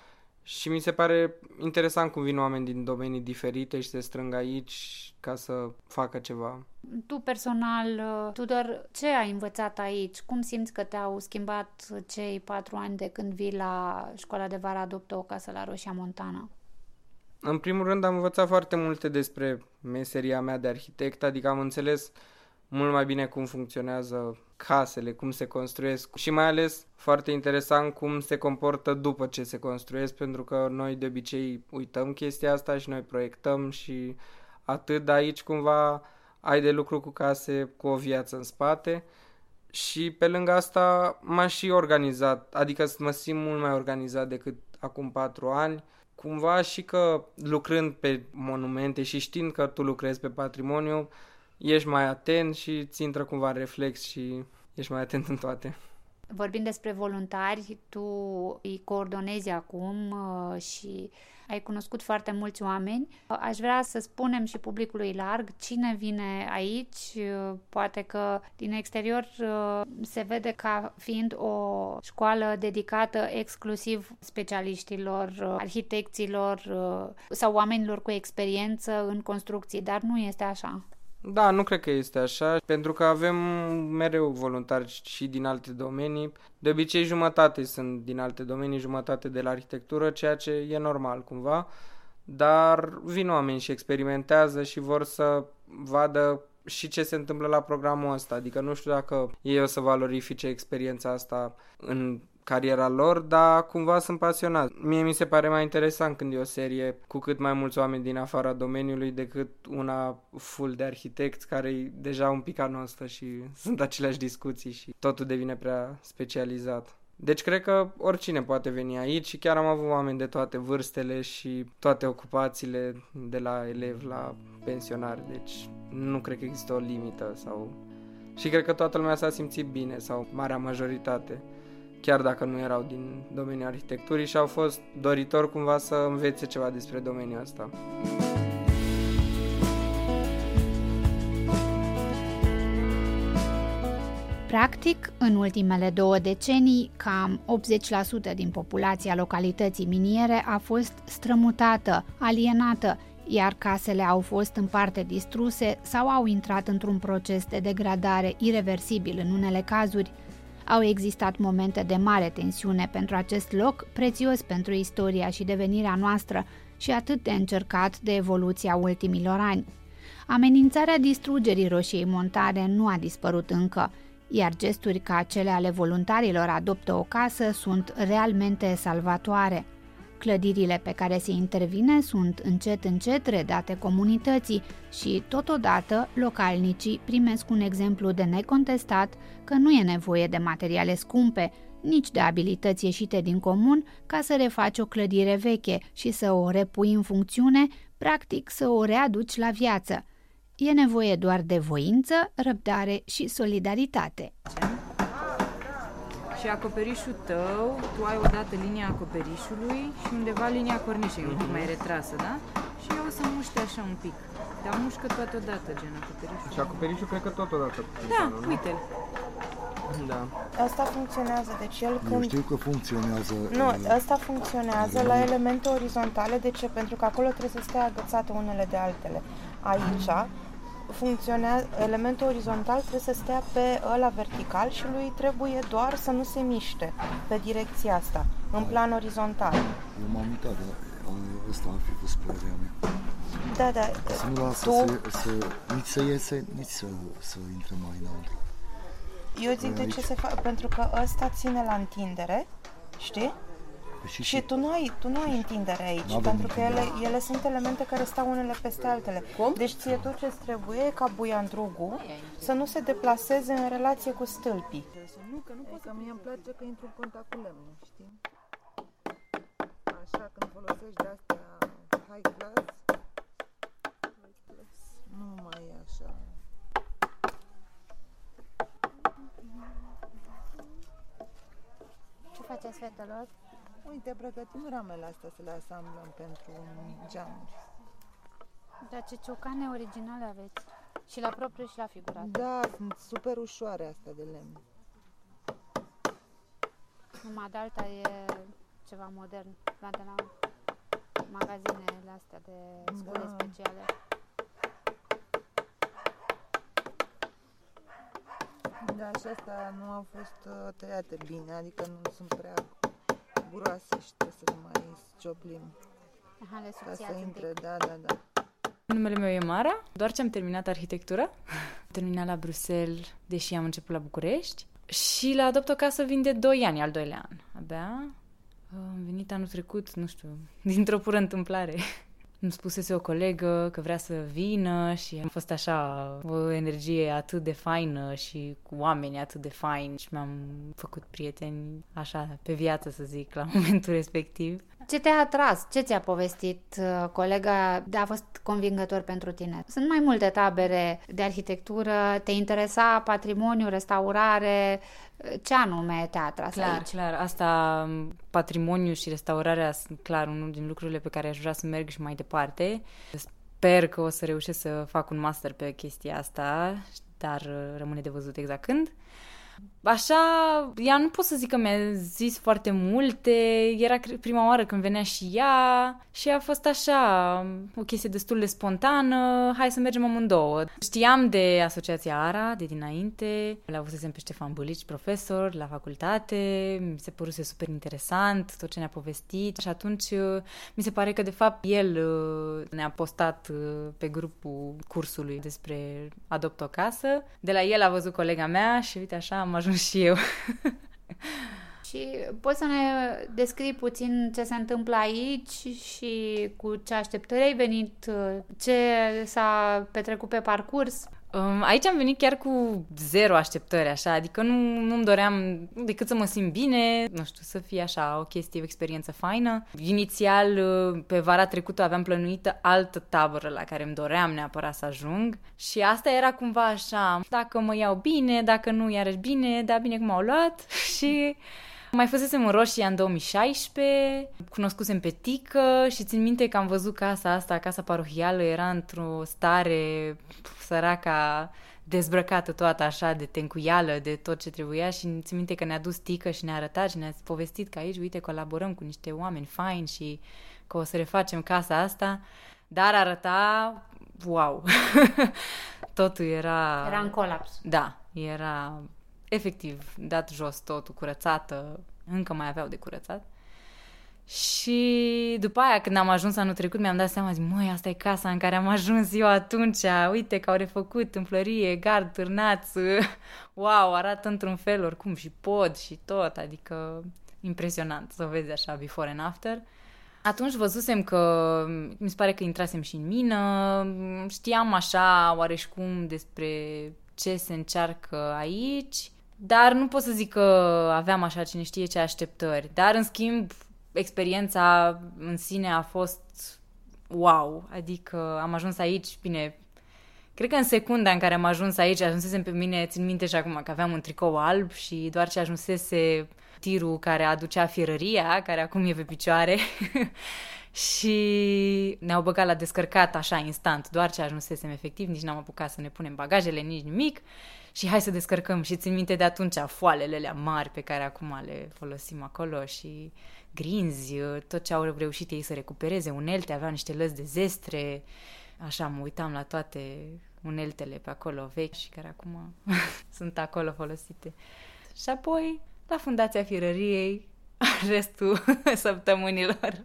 și mi se pare interesant cum vin oameni din domenii diferite și se strâng aici ca să facă ceva. Tu personal, uh, Tudor, ce ai învățat aici? Cum simți că te-au schimbat cei patru ani de când vii la școala de vară Adoptă o casă la Roșia Montana? În primul rând am învățat foarte multe despre meseria mea de arhitect, adică am înțeles mult mai bine cum funcționează casele, cum se construiesc și mai ales foarte interesant cum se comportă după ce se construiesc, pentru că noi de obicei uităm chestia asta și noi proiectăm și atât, de aici cumva ai de lucru cu case cu o viață în spate. Și pe lângă asta m-am și organizat, adică mă simt mult mai organizat decât acum patru ani, cumva și că lucrând pe monumente și știind că tu lucrezi pe patrimoniu, ești mai atent și ți intră cumva reflex și ești mai atent în toate. Vorbind despre voluntari, tu îi coordonezi acum uh, și ai cunoscut foarte mulți oameni. Aș vrea să spunem și publicului larg cine vine aici. Uh, poate că din exterior uh, se vede ca fiind o școală dedicată exclusiv specialiștilor, arhitecților sau oamenilor cu experiență în construcții, dar nu este așa. Da, nu cred că este așa, pentru că avem mereu voluntari și din alte domenii. De obicei jumătate sunt din alte domenii, jumătate de la arhitectură, ceea ce e normal cumva, dar vin oameni și experimentează și vor să vadă și ce se întâmplă la programul ăsta. Adică nu știu dacă ei o să valorifice experiența asta în cariera lor, dar cumva sunt pasionat. Mie mi se pare mai interesant când e o serie cu cât mai mulți oameni din afara domeniului decât una full de arhitecți care e deja un pic anostă și sunt aceleași discuții și totul devine prea specializat. Deci cred că oricine poate veni aici și chiar am avut oameni de toate vârstele și toate ocupațiile, de la elev la pensionar, deci nu cred că există o limită sau... Și cred că toată lumea s-a simțit bine sau marea majoritate chiar dacă nu erau din domeniul arhitecturii și au fost doritori cumva să învețe ceva despre domeniul ăsta. Practic, în ultimele două decenii, cam 80% din populația localității miniere a fost strămutată, alienată, iar casele au fost în parte distruse sau au intrat într-un proces de degradare irreversibil în unele cazuri – au existat momente de mare tensiune pentru acest loc, prețios pentru istoria și devenirea noastră și atât de încercat de evoluția ultimilor ani. Amenințarea distrugerii roșiei montane nu a dispărut încă, iar gesturi ca cele ale voluntarilor adoptă o casă sunt realmente salvatoare – Clădirile pe care se intervine sunt încet încet redate comunității și, totodată, localnicii primesc un exemplu de necontestat că nu e nevoie de materiale scumpe, nici de abilități ieșite din comun ca să refaci o clădire veche și să o repui în funcțiune, practic să o readuci la viață. E nevoie doar de voință, răbdare și solidaritate și acoperișul tău, tu ai odată linia acoperișului și undeva linia cornișei, mm-hmm. un pic mai retrasă, da? Și eu o să muște așa un pic. Dar mușcă toate odată, gen acoperișul. Și acoperișul cred că tot odată. Da, uite-l. Da. Asta funcționează, deci el când... Eu știu că funcționează... Nu, asta funcționează la elemente orizontale, de ce? Pentru că acolo trebuie să stea agățate unele de altele. Aici, funcționează, elementul orizontal trebuie să stea pe ăla vertical și lui trebuie doar să nu se miște pe direcția asta, în plan orizontal. Eu m-am uitat, dar ăsta ar fi fost părerea mea. Da, da. Să nu lasă tu... să, să, nici să iese, nici să, să intre mai înăuntru. Eu zic de ce se face, pentru că ăsta ține la întindere, știi? Și, și tu, nu ai, tu nu ai întindere aici, pentru că ele, ele sunt elemente care stau unele peste altele. Cum? Deci ție tot ce trebuie e ca buiandrugul să nu se deplaseze în relație cu stâlpii. Nu, că nu pot că mie îmi place că intru în contact cu lemnul, știi? Așa, când folosești de-astea high class, nu mai e așa. Ce faceți, fetelor? Uite, pregătim ramele astea să le asamblăm pentru geamuri. Dar ce ciocane originale aveți. Și la propriu și la figurat. Da, sunt super ușoare astea de lemn. Numai de alta e ceva modern, luat de la magazinele astea de scule Da. speciale. Da, și asta nu au fost uh, tăiate bine, adică nu sunt prea groase și trebuie să le mai cioplim. Aha, le Ca subțiați să un intre, pic. da, da, da. Numele meu e Mara, doar ce am terminat arhitectură. Am terminat la Bruxelles, deși am început la București. Și la Adopt o Casă vin de 2 ani, al doilea an, abia. Am venit anul trecut, nu știu, dintr-o pură întâmplare. Îmi spusese o colegă că vrea să vină și a fost așa o energie atât de faină și cu oameni atât de faini și mi-am făcut prieteni așa pe viață, să zic, la (laughs) momentul respectiv. Ce te-a atras? Ce ți-a povestit uh, colega? A fost convingător pentru tine? Sunt mai multe tabere de arhitectură. Te interesa patrimoniu, restaurare? Ce anume te-a atras Clar, aici? clar. Asta, m, patrimoniu și restaurarea sunt clar unul din lucrurile pe care aș vrea să merg și mai departe. Sper că o să reușesc să fac un master pe chestia asta, dar uh, rămâne de văzut exact când. Așa, ea nu pot să zic că mi-a zis foarte multe, era cre- prima oară când venea și ea și a fost așa, o chestie destul de spontană, hai să mergem amândouă. Știam de Asociația ARA de dinainte, le avusesem pe Ștefan Bulici, profesor la facultate, mi se păruse super interesant tot ce ne-a povestit. Și atunci uh, mi se pare că de fapt el uh, ne-a postat uh, pe grupul cursului despre Adopt o casă. De la el a văzut colega mea și uite așa am ajuns și eu. (laughs) Și poți să ne descrii puțin ce se întâmplă aici și cu ce așteptări ai venit, ce s-a petrecut pe parcurs? Um, Aici am venit chiar cu zero așteptări, așa, adică nu, nu-mi doream decât să mă simt bine, nu știu, să fie așa o chestie, o experiență faină. Inițial, uh, pe vara trecută aveam plănuită altă tabără la care îmi doream neapărat să ajung și asta era cumva așa, dacă mă iau bine, dacă nu, iarăși bine, dar bine că m-au luat (laughs) și... Mai fusesem în Roșia în 2016, cunoscusem pe Tică și țin minte că am văzut casa asta, casa parohială, era într-o stare pf, săraca dezbrăcată toată așa de tencuială, de tot ce trebuia și țin minte că ne-a dus Tică și ne-a arătat și ne-a povestit că aici, uite, colaborăm cu niște oameni faini și că o să refacem casa asta, dar arăta, wow, (laughs) totul era... Era în colaps. Da, era efectiv dat jos totul, curățată, încă mai aveau de curățat. Și după aia, când am ajuns anul trecut, mi-am dat seama, zic, măi, asta e casa în care am ajuns eu atunci, uite că au refăcut în flărie, gard, târnați, (laughs) wow, arată într-un fel oricum și pod și tot, adică impresionant să o vezi așa before and after. Atunci văzusem că mi se pare că intrasem și în mină, știam așa oareșcum despre ce se încearcă aici, dar nu pot să zic că aveam așa cine știe ce așteptări. Dar, în schimb, experiența în sine a fost wow. Adică am ajuns aici, bine, cred că în secunda în care am ajuns aici, ajunsesem pe mine, țin minte și acum că aveam un tricou alb și doar ce ajunsese tirul care aducea fierăria, care acum e pe picioare, (laughs) și ne-au băgat la descărcat așa instant, doar ce ajunsesem efectiv, nici n-am apucat să ne punem bagajele, nici nimic și hai să descărcăm și țin minte de atunci foalele alea mari pe care acum le folosim acolo și grinzi, tot ce au reușit ei să recupereze, unelte, aveau niște lăzi de zestre, așa mă uitam la toate uneltele pe acolo vechi și care acum (laughs) sunt acolo folosite. Și apoi la Fundația Firăriei, (laughs) restul (laughs) săptămânilor.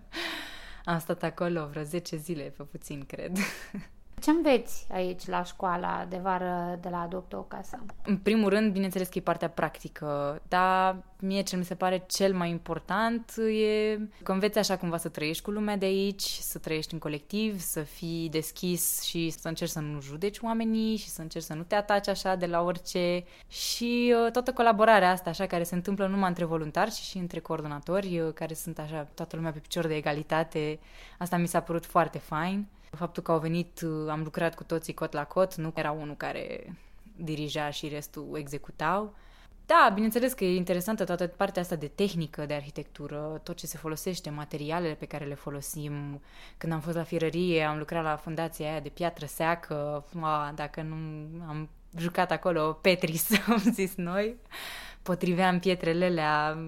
Am stat acolo vreo 10 zile, pe puțin, cred. (laughs) Ce înveți aici la școala de vară de la Adopt o casă? În primul rând, bineînțeles că e partea practică, dar mie ce mi se pare cel mai important e că înveți așa cumva să trăiești cu lumea de aici, să trăiești în colectiv, să fii deschis și să încerci să nu judeci oamenii și să încerci să nu te ataci așa de la orice și uh, toată colaborarea asta așa care se întâmplă numai între voluntari și și între coordonatori uh, care sunt așa toată lumea pe picior de egalitate, asta mi s-a părut foarte fain. Faptul că au venit, uh, am lucrat cu toții cot la cot, nu era unul care dirija și restul executau. Da, bineînțeles că e interesantă toată partea asta de tehnică, de arhitectură, tot ce se folosește, materialele pe care le folosim. Când am fost la firărie, am lucrat la fundația aia de piatră seacă, a, dacă nu am jucat acolo Petris, (laughs) am zis noi, potriveam pietrele alea,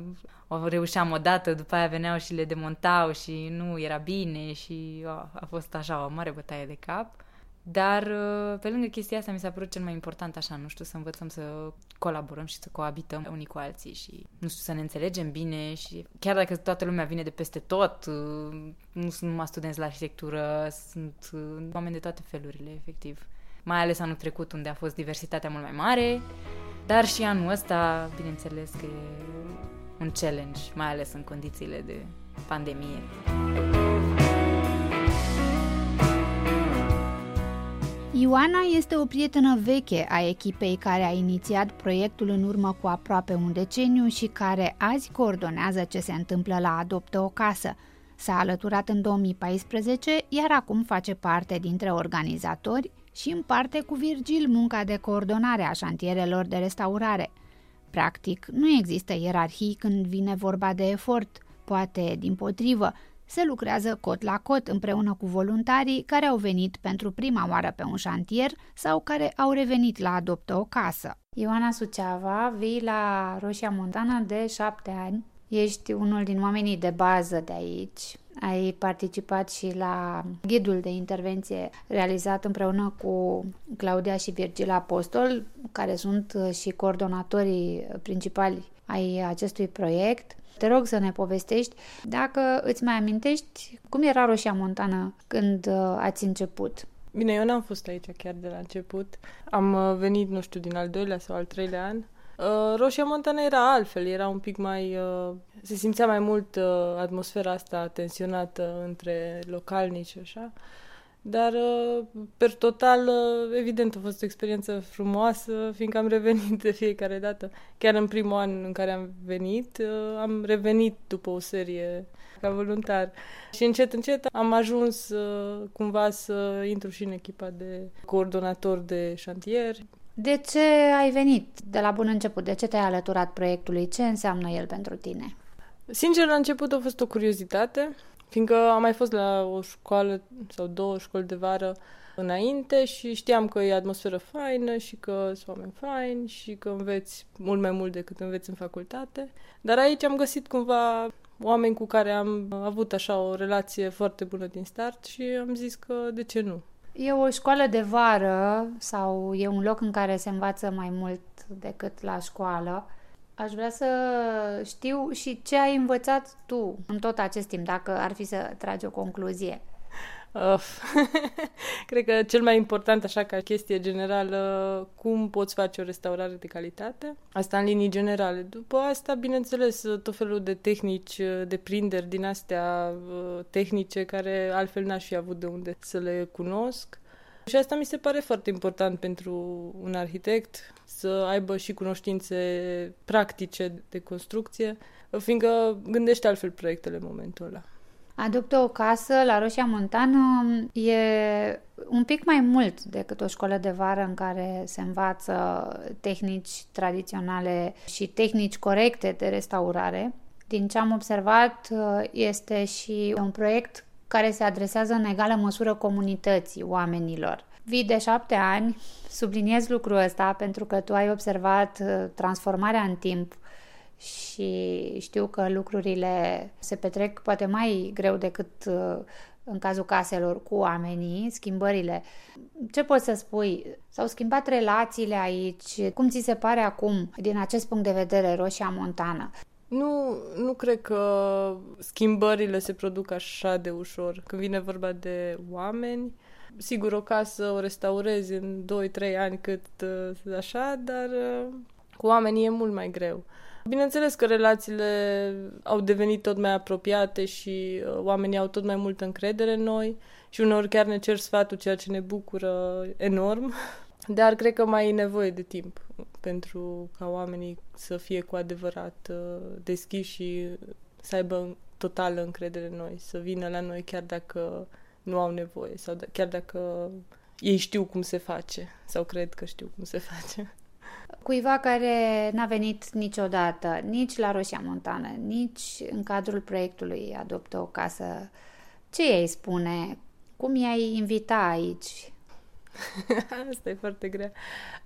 o reușeam odată, după aia veneau și le demontau și nu era bine și o, a fost așa o mare bătaie de cap. Dar uh, pe lângă chestia asta mi s-a părut cel mai important așa, nu știu, să învățăm să colaborăm și să coabităm unii cu alții și, nu știu, să ne înțelegem bine și chiar dacă toată lumea vine de peste tot, uh, nu sunt numai studenți la arhitectură, sunt uh, oameni de toate felurile, efectiv. Mai ales anul trecut, unde a fost diversitatea mult mai mare, dar și anul ăsta, bineînțeles că e un challenge, mai ales în condițiile de pandemie. Ioana este o prietenă veche a echipei care a inițiat proiectul în urmă cu aproape un deceniu și care azi coordonează ce se întâmplă la Adoptă o casă. S-a alăturat în 2014, iar acum face parte dintre organizatori și împarte cu Virgil munca de coordonare a șantierelor de restaurare. Practic, nu există ierarhii când vine vorba de efort, poate din potrivă, se lucrează cot la cot împreună cu voluntarii care au venit pentru prima oară pe un șantier sau care au revenit la Adoptă o casă. Ioana Suceava, vii la Roșia Montană de șapte ani. Ești unul din oamenii de bază de aici. Ai participat și la ghidul de intervenție realizat împreună cu Claudia și Virgil Apostol, care sunt și coordonatorii principali ai acestui proiect. Te rog să ne povestești dacă îți mai amintești cum era Roșia Montană când uh, ați început. Bine, eu n-am fost aici chiar de la început. Am uh, venit, nu știu, din al doilea sau al treilea an. Uh, Roșia Montană era altfel, era un pic mai... Se simțea mai mult atmosfera asta tensionată între localnici și așa. Dar, uh, per total, uh, evident, a fost o experiență frumoasă, fiindcă am revenit de fiecare dată. Chiar în primul an în care am venit, uh, am revenit după o serie ca voluntar. Și încet, încet am ajuns cumva să intru și în echipa de coordonator de șantier. De ce ai venit de la bun început? De ce te-ai alăturat proiectului? Ce înseamnă el pentru tine? Sincer, la început a fost o curiozitate. Fiindcă am mai fost la o școală sau două școli de vară înainte și știam că e atmosferă faină și că sunt oameni faini și că înveți mult mai mult decât înveți în facultate. Dar aici am găsit cumva oameni cu care am avut așa o relație foarte bună din start și am zis că de ce nu. E o școală de vară sau e un loc în care se învață mai mult decât la școală. Aș vrea să știu și ce ai învățat tu în tot acest timp, dacă ar fi să tragi o concluzie. Of. (laughs) Cred că cel mai important, așa ca chestie generală, cum poți face o restaurare de calitate. Asta în linii generale. După asta, bineînțeles, tot felul de tehnici, de prinderi din astea uh, tehnice care altfel n-aș fi avut de unde să le cunosc. Și asta mi se pare foarte important pentru un arhitect, să aibă și cunoștințe practice de construcție, fiindcă gândește altfel proiectele în momentul ăla. Adoptă o casă la Roșia Montană e un pic mai mult decât o școală de vară în care se învață tehnici tradiționale și tehnici corecte de restaurare. Din ce am observat, este și un proiect care se adresează în egală măsură comunității oamenilor. Vii de șapte ani, subliniez lucrul ăsta pentru că tu ai observat uh, transformarea în timp și știu că lucrurile se petrec poate mai greu decât uh, în cazul caselor cu oamenii, schimbările. Ce poți să spui? S-au schimbat relațiile aici? Cum ți se pare acum, din acest punct de vedere, Roșia Montană? Nu, nu cred că schimbările se produc așa de ușor. Când vine vorba de oameni, sigur o casă o restaurezi în 2-3 ani cât uh, așa, dar uh, cu oamenii e mult mai greu. Bineînțeles că relațiile au devenit tot mai apropiate și uh, oamenii au tot mai multă încredere în noi și uneori chiar ne cer sfatul, ceea ce ne bucură enorm. (laughs) Dar cred că mai e nevoie de timp pentru ca oamenii să fie cu adevărat uh, deschiși și să aibă totală încredere în noi, să vină la noi chiar dacă nu au nevoie sau chiar dacă ei știu cum se face sau cred că știu cum se (laughs) face. Cuiva care n-a venit niciodată, nici la Roșia Montană, nici în cadrul proiectului Adoptă o casă, ce ei spune? Cum i-ai invita aici? (laughs) Asta e foarte grea.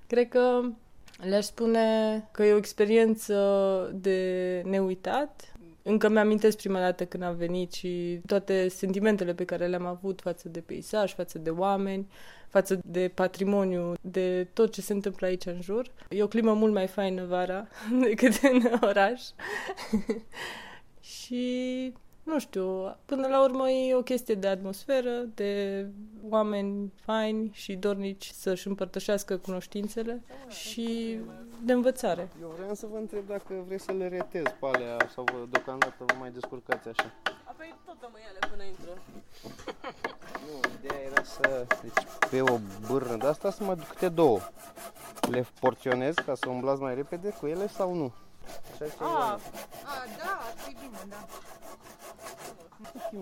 Cred că Le-aș spune că e o experiență de neuitat. Încă mi-amintesc prima dată când am venit și toate sentimentele pe care le-am avut față de peisaj, față de oameni, față de patrimoniu, de tot ce se întâmplă aici în jur. E o climă mult mai faină vara (laughs) decât în oraș. (laughs) și nu știu, până la urmă e o chestie de atmosferă, de oameni faini și dornici să-și împărtășească cunoștințele și de învățare. Eu vreau să vă întreb dacă vreți să le retez pe alea sau vă, deocamdată vă mai descurcați așa. Apoi tot rămâi ele până intră. (laughs) Nu, ideea era să, deci pe o bârnă de asta să mă duc câte două. Le porționez ca să umblați mai repede cu ele sau nu? Așa ce A, a, da, ar fi bine, da.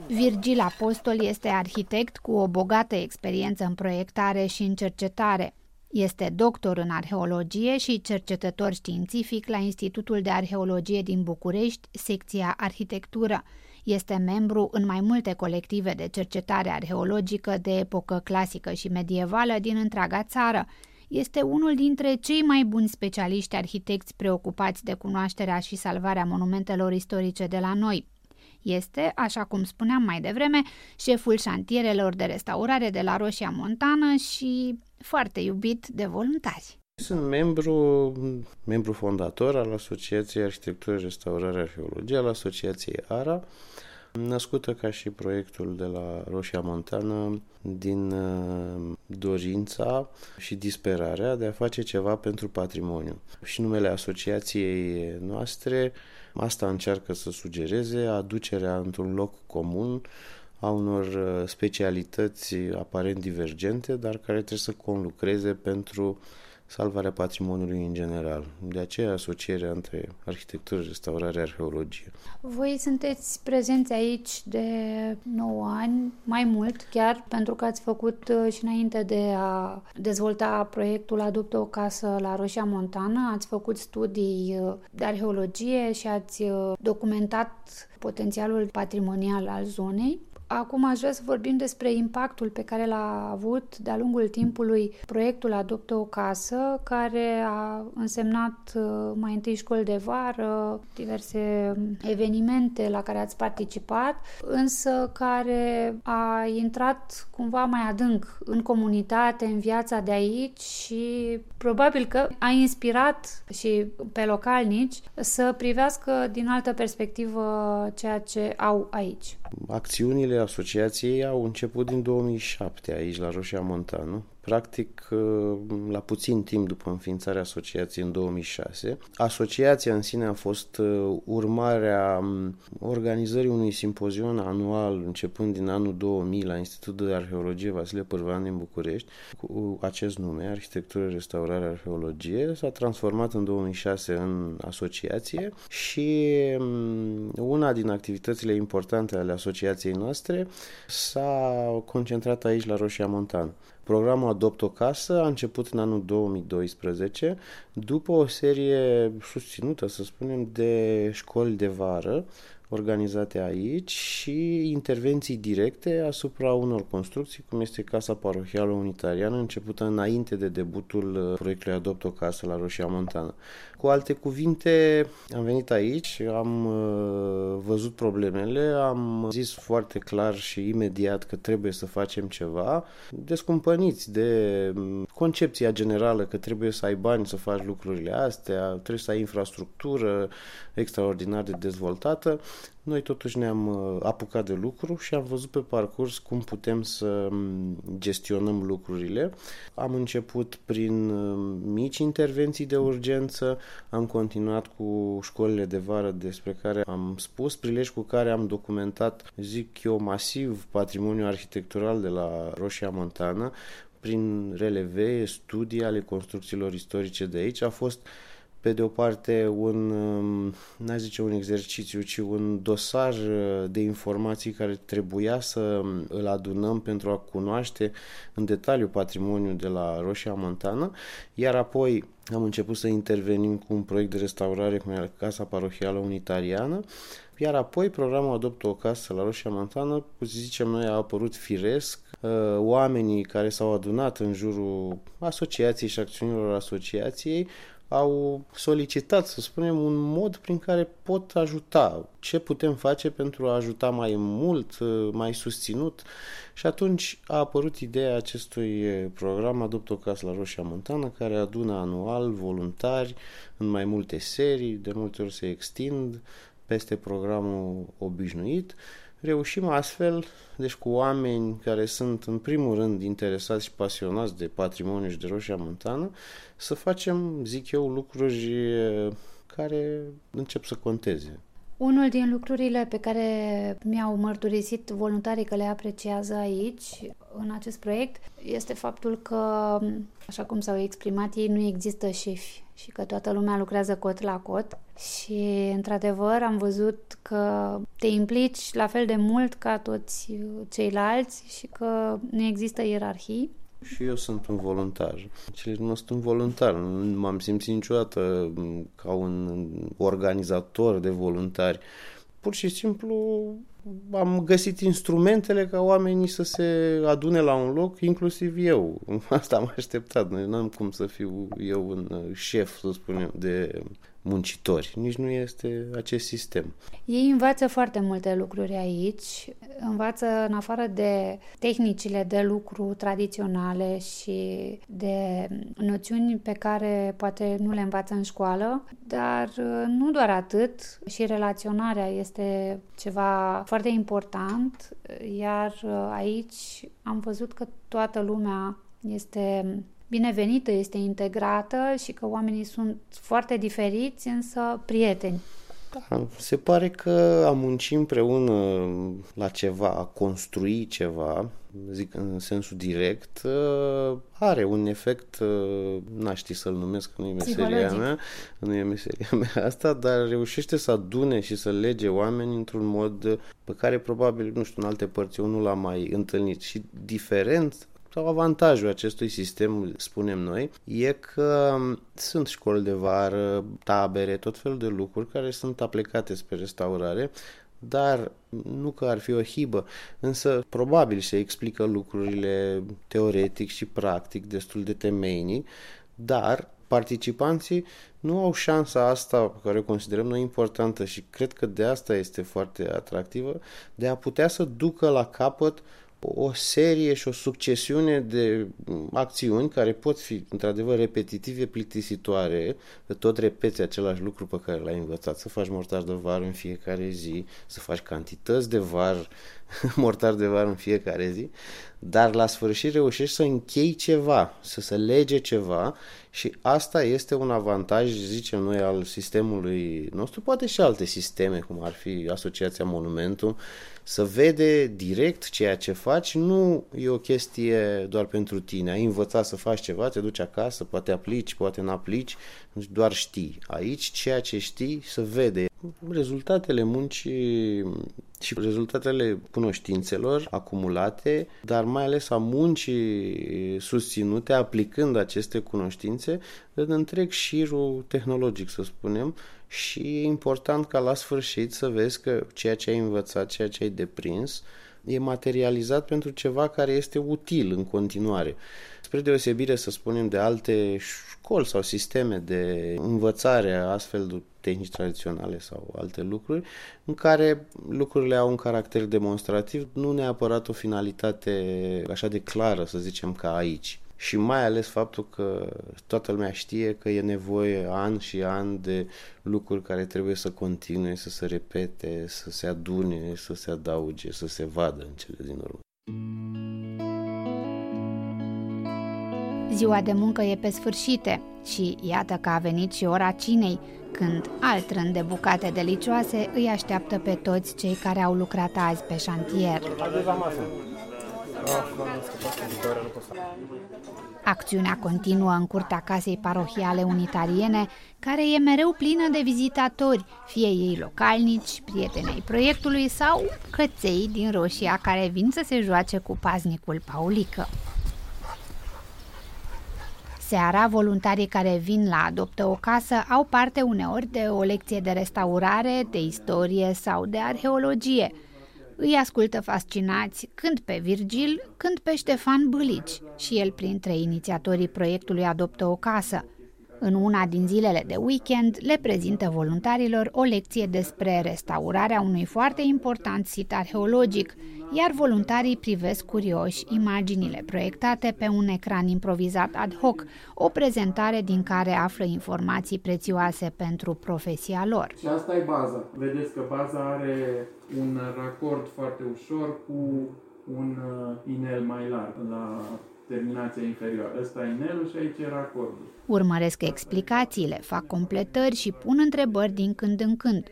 Virgil Apostol este arhitect cu o bogată experiență în proiectare și în cercetare. Este doctor în arheologie și cercetător științific la Institutul de Arheologie din București, secția Arhitectură. Este membru în mai multe colective de cercetare arheologică de epocă clasică și medievală din întreaga țară. Este unul dintre cei mai buni specialiști arhitecți preocupați de cunoașterea și salvarea monumentelor istorice de la noi. Este, așa cum spuneam mai devreme, șeful șantierelor de restaurare de la Roșia Montană și foarte iubit de voluntari. Sunt membru, membru fondator al Asociației Arhitectură, Restaurare, Arheologie, al Asociației ARA, născută ca și proiectul de la Roșia Montană din uh, dorința și disperarea de a face ceva pentru patrimoniu. Și numele asociației noastre asta încearcă să sugereze aducerea într-un loc comun a unor uh, specialități aparent divergente, dar care trebuie să conlucreze pentru salvarea patrimoniului în general. De aceea asocierea între arhitectură, restaurare, arheologie. Voi sunteți prezenți aici de 9 ani, mai mult chiar, pentru că ați făcut uh, și înainte de a dezvolta proiectul Adoptă o casă la Roșia Montană, ați făcut studii uh, de arheologie și ați uh, documentat potențialul patrimonial al zonei. Acum aș vrea să vorbim despre impactul pe care l-a avut de-a lungul timpului proiectul Adoptă o casă, care a însemnat uh, mai întâi școli de vară, diverse evenimente la care ați participat, însă care a intrat cumva mai adânc în comunitate, în viața de aici și probabil că a inspirat și pe localnici să privească din altă perspectivă ceea ce au aici. Acțiunile asociației au început din 2007 aici la Roșia Montană practic uh, la puțin timp după înființarea asociației în 2006. Asociația în sine a fost uh, urmarea um, organizării unui simpozion anual începând din anul 2000 la Institutul de Arheologie Vasile Pârvan din București cu acest nume, Arhitectură, Restaurare, Arheologie. S-a transformat în 2006 în asociație și um, una din activitățile importante ale asociației noastre s-a concentrat aici la Roșia Montană. Programul Adopt o Casă a început în anul 2012, după o serie susținută, să spunem, de școli de vară organizate aici și intervenții directe asupra unor construcții, cum este Casa Parohială Unitariană, începută înainte de debutul uh, proiectului Adopt o Casă la Roșia Montană. Cu alte cuvinte, am venit aici, am uh, văzut problemele, am zis foarte clar și imediat că trebuie să facem ceva, descumpăniți de um, concepția generală că trebuie să ai bani să faci lucrurile astea, trebuie să ai infrastructură extraordinar de dezvoltată. Noi totuși ne-am uh, apucat de lucru și am văzut pe parcurs cum putem să um, gestionăm lucrurile. Am început prin um, mici intervenții de urgență, am continuat cu școlile de vară despre care am spus, prilej cu care am documentat, zic eu, masiv patrimoniul arhitectural de la Roșia Montană, prin releve, studii ale construcțiilor istorice de aici. A fost pe de o parte un, um, n zice un exercițiu, ci un dosar uh, de informații care trebuia să um, îl adunăm pentru a cunoaște în detaliu patrimoniul de la Roșia Montană, iar apoi am început să intervenim cu un proiect de restaurare cum era Casa Parohială Unitariană, iar apoi programul Adoptă o casă la Roșia Montană, cum zicem noi, a apărut firesc. Uh, oamenii care s-au adunat în jurul asociației și acțiunilor asociației au solicitat, să spunem, un mod prin care pot ajuta. Ce putem face pentru a ajuta mai mult, mai susținut? Și atunci a apărut ideea acestui program Adopt o casă la Roșia Montană, care adună anual voluntari în mai multe serii, de multe ori se extind peste programul obișnuit Reușim astfel, deci cu oameni care sunt în primul rând interesați și pasionați de patrimoniu și de Roșia Montană, să facem, zic eu, lucruri care încep să conteze. Unul din lucrurile pe care mi-au mărturisit voluntarii că le apreciază aici, în acest proiect, este faptul că, așa cum s-au exprimat ei, nu există șefi și că toată lumea lucrează cot la cot și, într-adevăr, am văzut că te implici la fel de mult ca toți ceilalți și că nu există ierarhii. Și eu sunt un voluntar. Cele nu sunt un voluntar. Nu m-am simțit niciodată ca un organizator de voluntari. Pur și simplu am găsit instrumentele ca oamenii să se adune la un loc, inclusiv eu. (laughs) Asta am așteptat. Nu am cum să fiu eu un șef, să spunem, de muncitori. Nici nu este acest sistem. Ei învață foarte multe lucruri aici. Învață în afară de tehnicile de lucru tradiționale și de noțiuni pe care poate nu le învață în școală, dar nu doar atât, și relaționarea este ceva foarte important, iar aici am văzut că toată lumea este binevenită, este integrată și că oamenii sunt foarte diferiți, însă prieteni. Da, se pare că a munci împreună la ceva, a construi ceva, zic în sensul direct, are un efect, n-aș ști să-l numesc, nu e meseria mea, nu e meseria mea asta, dar reușește să adune și să lege oameni într-un mod pe care probabil, nu știu, în alte părți eu nu l-am mai întâlnit. Și diferent sau avantajul acestui sistem, spunem noi, e că sunt școli de vară, tabere, tot felul de lucruri care sunt aplicate spre restaurare, dar nu că ar fi o hibă, însă probabil se explică lucrurile teoretic și practic destul de temeinic, dar participanții nu au șansa asta pe care o considerăm noi importantă și cred că de asta este foarte atractivă, de a putea să ducă la capăt o serie și o succesiune de acțiuni care pot fi într-adevăr repetitive, plictisitoare, că tot repeți același lucru pe care l-ai învățat, să faci mortar de var în fiecare zi, să faci cantități de var, (laughs) mortar de var în fiecare zi, dar la sfârșit reușești să închei ceva, să se lege ceva și asta este un avantaj, zicem noi, al sistemului nostru, poate și alte sisteme, cum ar fi Asociația Monumentul, să vede direct ceea ce faci, nu e o chestie doar pentru tine. Ai învățat să faci ceva, te duci acasă, poate aplici, poate nu aplici, doar știi. Aici ceea ce știi se vede. Rezultatele muncii și rezultatele cunoștințelor acumulate, dar mai ales a muncii susținute aplicând aceste cunoștințe în întreg șirul tehnologic, să spunem, și e important ca la sfârșit să vezi că ceea ce ai învățat, ceea ce ai deprins, e materializat pentru ceva care este util în continuare. Spre deosebire, să spunem, de alte școli sau sisteme de învățare a astfel de tehnici tradiționale sau alte lucruri, în care lucrurile au un caracter demonstrativ, nu neapărat o finalitate așa de clară, să zicem, ca aici și mai ales faptul că toată lumea știe că e nevoie an și an de lucruri care trebuie să continue, să se repete, să se adune, să se adauge, să se vadă în cele din urmă. Ziua de muncă e pe sfârșite și iată că a venit și ora cinei, când alt rând de bucate delicioase îi așteaptă pe toți cei care au lucrat azi pe șantier. Acțiunea continuă în curtea casei parohiale unitariene, care e mereu plină de vizitatori, fie ei localnici, prietenei proiectului sau căței din Roșia care vin să se joace cu paznicul Paulică. Seara, voluntarii care vin la Adoptă o casă au parte uneori de o lecție de restaurare, de istorie sau de arheologie – îi ascultă fascinați când pe Virgil, când pe Ștefan Bălici și el printre inițiatorii proiectului Adoptă o casă. În una din zilele de weekend le prezintă voluntarilor o lecție despre restaurarea unui foarte important sit arheologic, iar voluntarii privesc curioși imaginile proiectate pe un ecran improvizat ad hoc, o prezentare din care află informații prețioase pentru profesia lor. Și asta e baza. Vedeți că baza are un racord foarte ușor cu un uh, inel mai larg la terminația inferioară. Ăsta e inelul și aici e racordul. Urmăresc explicațiile, fac completări și pun întrebări din când în când.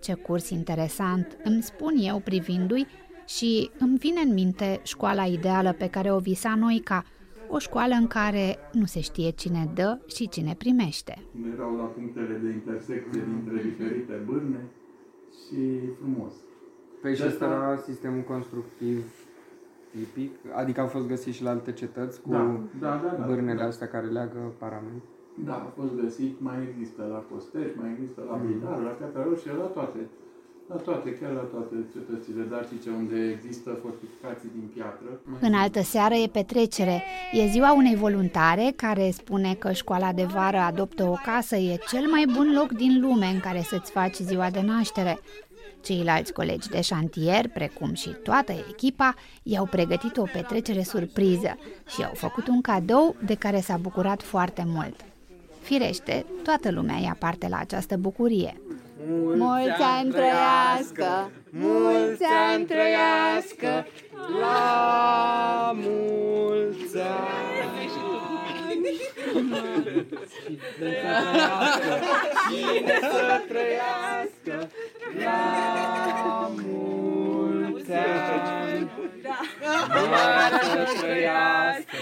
Ce curs interesant, îmi spun eu privindu-i și îmi vine în minte școala ideală pe care o visa Noica, o școală în care nu se știe cine dă și cine primește. Erau la punctele de intersecție dintre diferite bârne și frumos. Păi și De ăsta asta- era sistemul constructiv tipic, adică au fost găsiți și la alte cetăți cu Da, da, da, da. bârnele astea care leagă paramenti. Da, a fost găsit, mai există la Costeș, mai există la Bidar, la Piatra Roșie, la toate. La toate, chiar la toate cetățile dacice unde există fortificații din piatră. În altă seară e petrecere. E ziua unei voluntare care spune că școala de vară adoptă o casă e cel mai bun loc din lume în care să-ți faci ziua de naștere. Ceilalți colegi de șantier, precum și toată echipa, i-au pregătit o petrecere surpriză și i-au făcut un cadou de care s-a bucurat foarte mult. Firește, toată lumea ia parte la această bucurie. Mulți ani trăiască, mulți ani trăiască, la mulți ani! Cine să trăiască. La mulți ani! Mara să trăiască,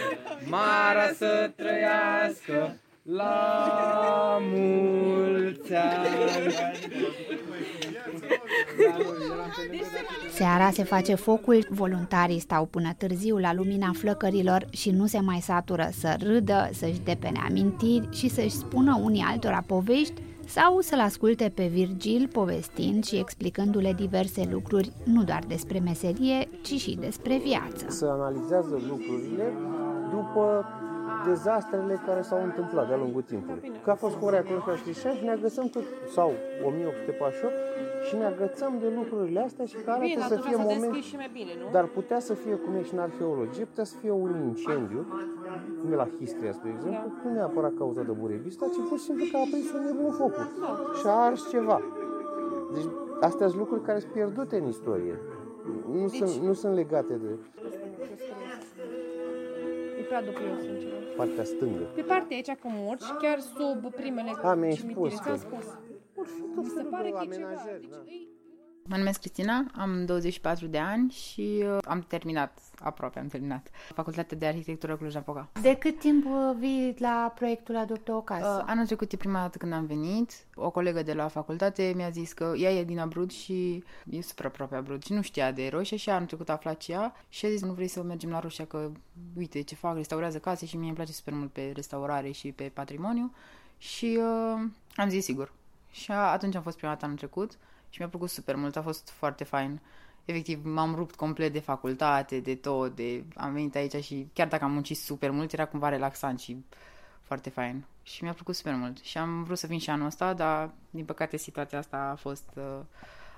Mara să trăiască la mulți ani! Seara se face focul, voluntarii stau până târziu la lumina flăcărilor și nu se mai satură să râdă, să-și depene amintiri și să-și spună unii altora povești sau să-l asculte pe Virgil povestind și explicându-le diverse lucruri, nu doar despre meserie, ci și despre viață. să analizează lucrurile după dezastrele care s-au întâmplat de-a lungul timpului. Că a fost Corea Coloșa și ne agățăm tot, sau 1848, și ne agățăm de lucrurile astea și care Bine, arată să atunci fie să moment... deschizi și mai bine, nu? Dar putea să fie, cum e și în arheologie, putea să fie un incendiu, cum e la Histria, spre exemplu, Da. nu neapărat cauzat de burebista, ci pur și simplu că a aprins un nebun focul Da. și a ars ceva. Deci astea sunt lucruri care sunt pierdute în istorie. Nu, Deci- sunt, nu sunt legate de E prea dubios, sincer. Partea stângă. Pe partea aici cum urci, chiar sub primele A, mi-ai cimitire, spus ți-am că- spus. Mi se pare că e ceva. Deci, e- Mă numesc Cristina, am 24 de ani și uh, am terminat, aproape am terminat, Facultatea de Arhitectură Cluj-Napoca. De cât timp uh, vii la proiectul Adoptă o casă? Uh, anul trecut e prima dată când am venit, o colegă de la facultate mi-a zis că ea e din Abrud și e super aproape Abrud și nu știa de Roșia și anul trecut a aflat și ea și a zis nu vrei să mergem la Roșia că uite ce fac, restaurează case și mie îmi place super mult pe restaurare și pe patrimoniu și uh, am zis sigur. Și a, atunci am fost prima dată anul trecut și mi-a plăcut super mult, a fost foarte fain. Efectiv, m-am rupt complet de facultate, de tot, de... am venit aici și chiar dacă am muncit super mult, era cumva relaxant și foarte fain. Și mi-a plăcut super mult. Și am vrut să vin și anul ăsta, dar din păcate situația asta a fost... uh,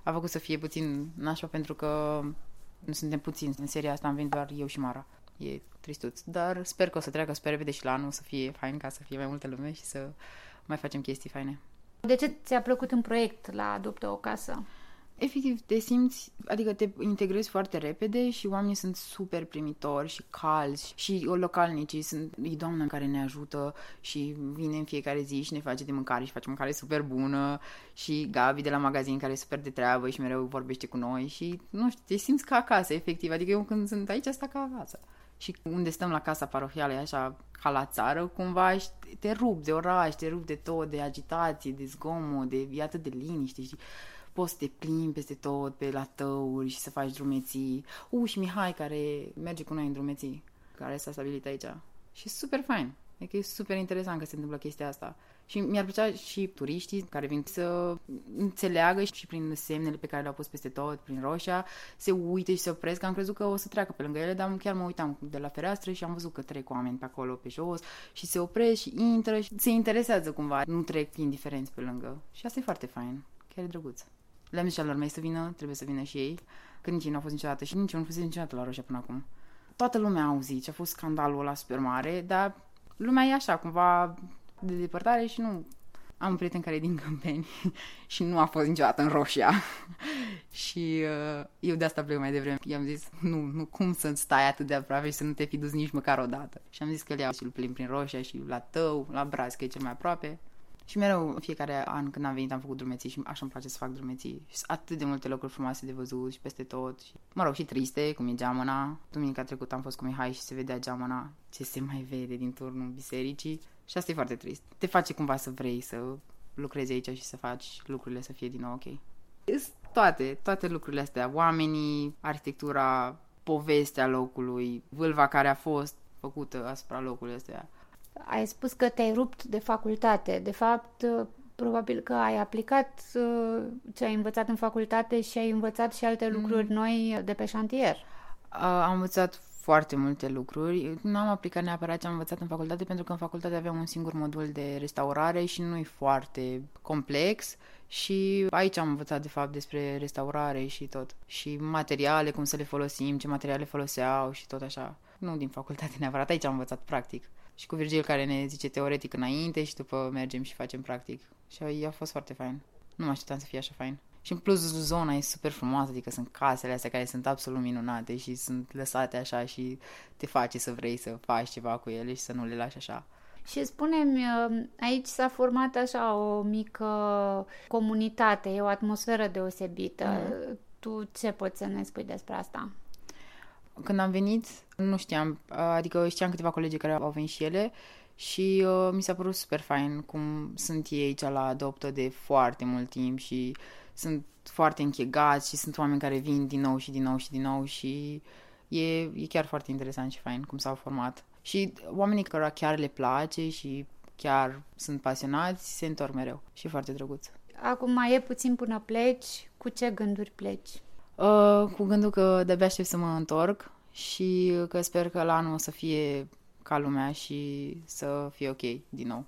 a făcut să fie puțin nașpa pentru că nu suntem puțini. În seria asta am venit doar eu și Mara. E tristuț. Dar sper că o să treacă super repede și la anul să fie fain ca să fie mai multă lume și să mai facem chestii faine. De ce ți-a plăcut în proiect la Adoptă o casă? Efectiv, te simți, adică te integrezi foarte repede și oamenii sunt super primitori și calzi și localnicii sunt, e doamna care ne ajută și vine în fiecare zi și ne face de mâncare și face mâncare super bună și Gabi de la magazin care e super de treabă și mereu vorbește cu noi și, nu știu, te simți ca acasă, efectiv, adică eu când sunt aici, asta ca acasă. Și unde stăm la casa parohială, e așa ca la țară, cumva și te rup de oraș, te rup de tot, de agitație, de zgomot, de e atât de liniște și poți să te plimbi peste tot, pe la tăuri și să faci drumeții. U, și Mihai care merge cu noi în drumeții, care s-a stabilit aici. Și e super fain. Adică e super interesant că se întâmplă chestia asta. Și mi-ar plăcea și turiștii care vin să înțeleagă și prin semnele pe care le-au pus peste tot, prin roșia, se uite și se opresc. Am crezut că o să treacă pe lângă ele, dar chiar mă uitam de la fereastră și am văzut că trec oameni pe acolo, pe jos și se opresc și intră și se interesează cumva. Nu trec indiferenți pe lângă. Și asta e foarte fain. Chiar e drăguț. Le-am zis lor mei să vină, trebuie să vină și ei, că nici ei nu au fost niciodată și nici eu nu fost niciodată la Roșia până acum. Toată lumea a auzit și a fost scandalul ăla super mare, dar lumea e așa, cumva de depărtare și nu... Am un prieten care e din Câmpeni (laughs) și nu a fost niciodată în Roșia. (laughs) și uh, eu de asta plec mai devreme. I-am zis, nu, nu, cum să stai atât de aproape și să nu te fi dus nici măcar o dată. Și am zis că le iau și îl plimb prin Roșia și la Tău, la Braz, că e cel mai aproape. Și mereu, în fiecare an când am venit, am făcut drumeții și așa îmi place să fac drumeții. Și sunt atât de multe locuri frumoase de văzut și peste tot. Și, mă rog, și triste, cum e geamăna. Duminica trecută am fost cu Mihai și se vedea geamăna ce se mai vede din turnul bisericii. Și asta e foarte trist. Te face cumva să vrei să lucrezi aici și să faci lucrurile să fie din nou ok. Toate, toate lucrurile astea, oamenii, arhitectura, povestea locului, vâlva care a fost făcută asupra locului ăsta. Ai spus că te-ai rupt de facultate. De fapt, probabil că ai aplicat uh, ce ai învățat în facultate și ai învățat și alte lucruri mm. noi de pe șantier. Am învățat foarte multe lucruri. Nu am aplicat neapărat ce am învățat în facultate, pentru că în facultate aveam un singur modul de restaurare și nu e foarte complex. Și aici am învățat, de fapt, despre restaurare și tot. Și materiale, cum să le folosim, ce materiale foloseau și tot așa. Nu din facultate (laughs) neapărat, aici am învățat practic. Și cu Virgil care ne zice teoretic înainte și după mergem și facem practic. Și a fost foarte fain. Nu mă așteptam să fie așa fain. Și în plus zona e super frumoasă, adică sunt casele astea care sunt absolut minunate și sunt lăsate așa și te face să vrei să faci ceva cu ele și să nu le lași așa. Și spunem, aici s-a format așa o mică comunitate, e o atmosferă deosebită. Mm. Tu ce poți să ne spui despre asta? Când am venit, nu știam, adică știam câteva colegi care au venit și ele și uh, mi s-a părut super fain cum sunt ei aici la adoptă de foarte mult timp și sunt foarte închegați și sunt oameni care vin din nou și din nou și din nou și e, e chiar foarte interesant și fain cum s-au format. Și oamenii care chiar le place și chiar sunt pasionați se întorc mereu și e foarte drăguț. Acum mai e puțin până pleci. Cu ce gânduri pleci? Uh, cu gândul că de-abia aștept să mă întorc și că sper că la anul o să fie ca lumea și să fie ok din nou.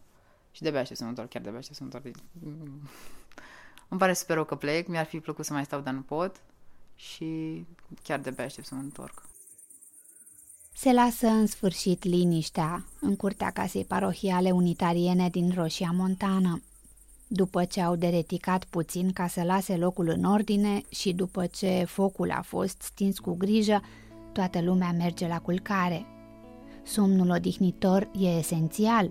Și de-abia aștept să mă întorc, chiar de-abia aștept să mă întorc. Îmi pare super rău că plec, mi-ar fi plăcut să mai stau, dar nu pot și chiar de-abia aștept să mă întorc. Se lasă în sfârșit liniștea în curtea casei parohiale unitariene din Roșia Montană. După ce au dereticat puțin ca să lase locul în ordine și după ce focul a fost stins cu grijă, toată lumea merge la culcare. Somnul odihnitor e esențial,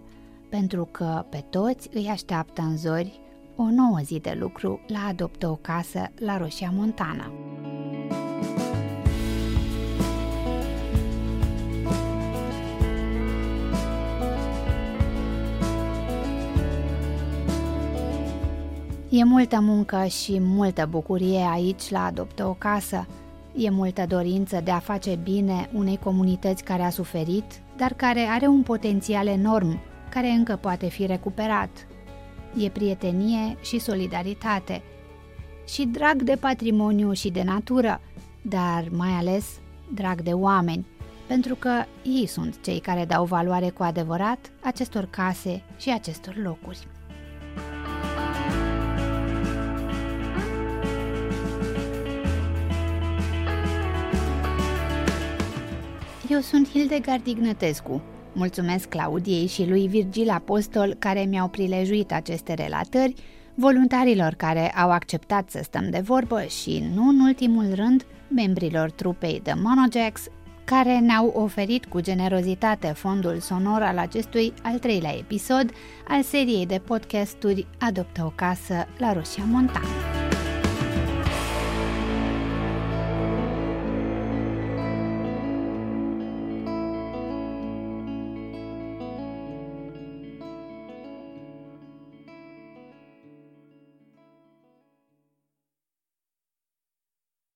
pentru că pe toți îi așteaptă în zori o nouă zi de lucru la Adoptă o casă la Roșia Montană. E multă muncă și multă bucurie aici la Adoptă o casă. E multă dorință de a face bine unei comunități care a suferit, dar care are un potențial enorm, care încă poate fi recuperat. E prietenie și solidaritate. Și drag de patrimoniu și de natură, dar mai ales drag de oameni, pentru că ei sunt cei care dau valoare cu adevărat acestor case și acestor locuri. Eu sunt Hildegard Ignătescu. Mulțumesc Claudiei și lui Virgil Apostol care mi-au prilejuit aceste relatări, voluntarilor care au acceptat să stăm de vorbă și, nu în ultimul rând, membrilor trupei The Monojacks, care ne-au oferit cu generozitate fondul sonor al acestui al treilea episod al seriei de podcasturi Adoptă o casă la Roșia Montană.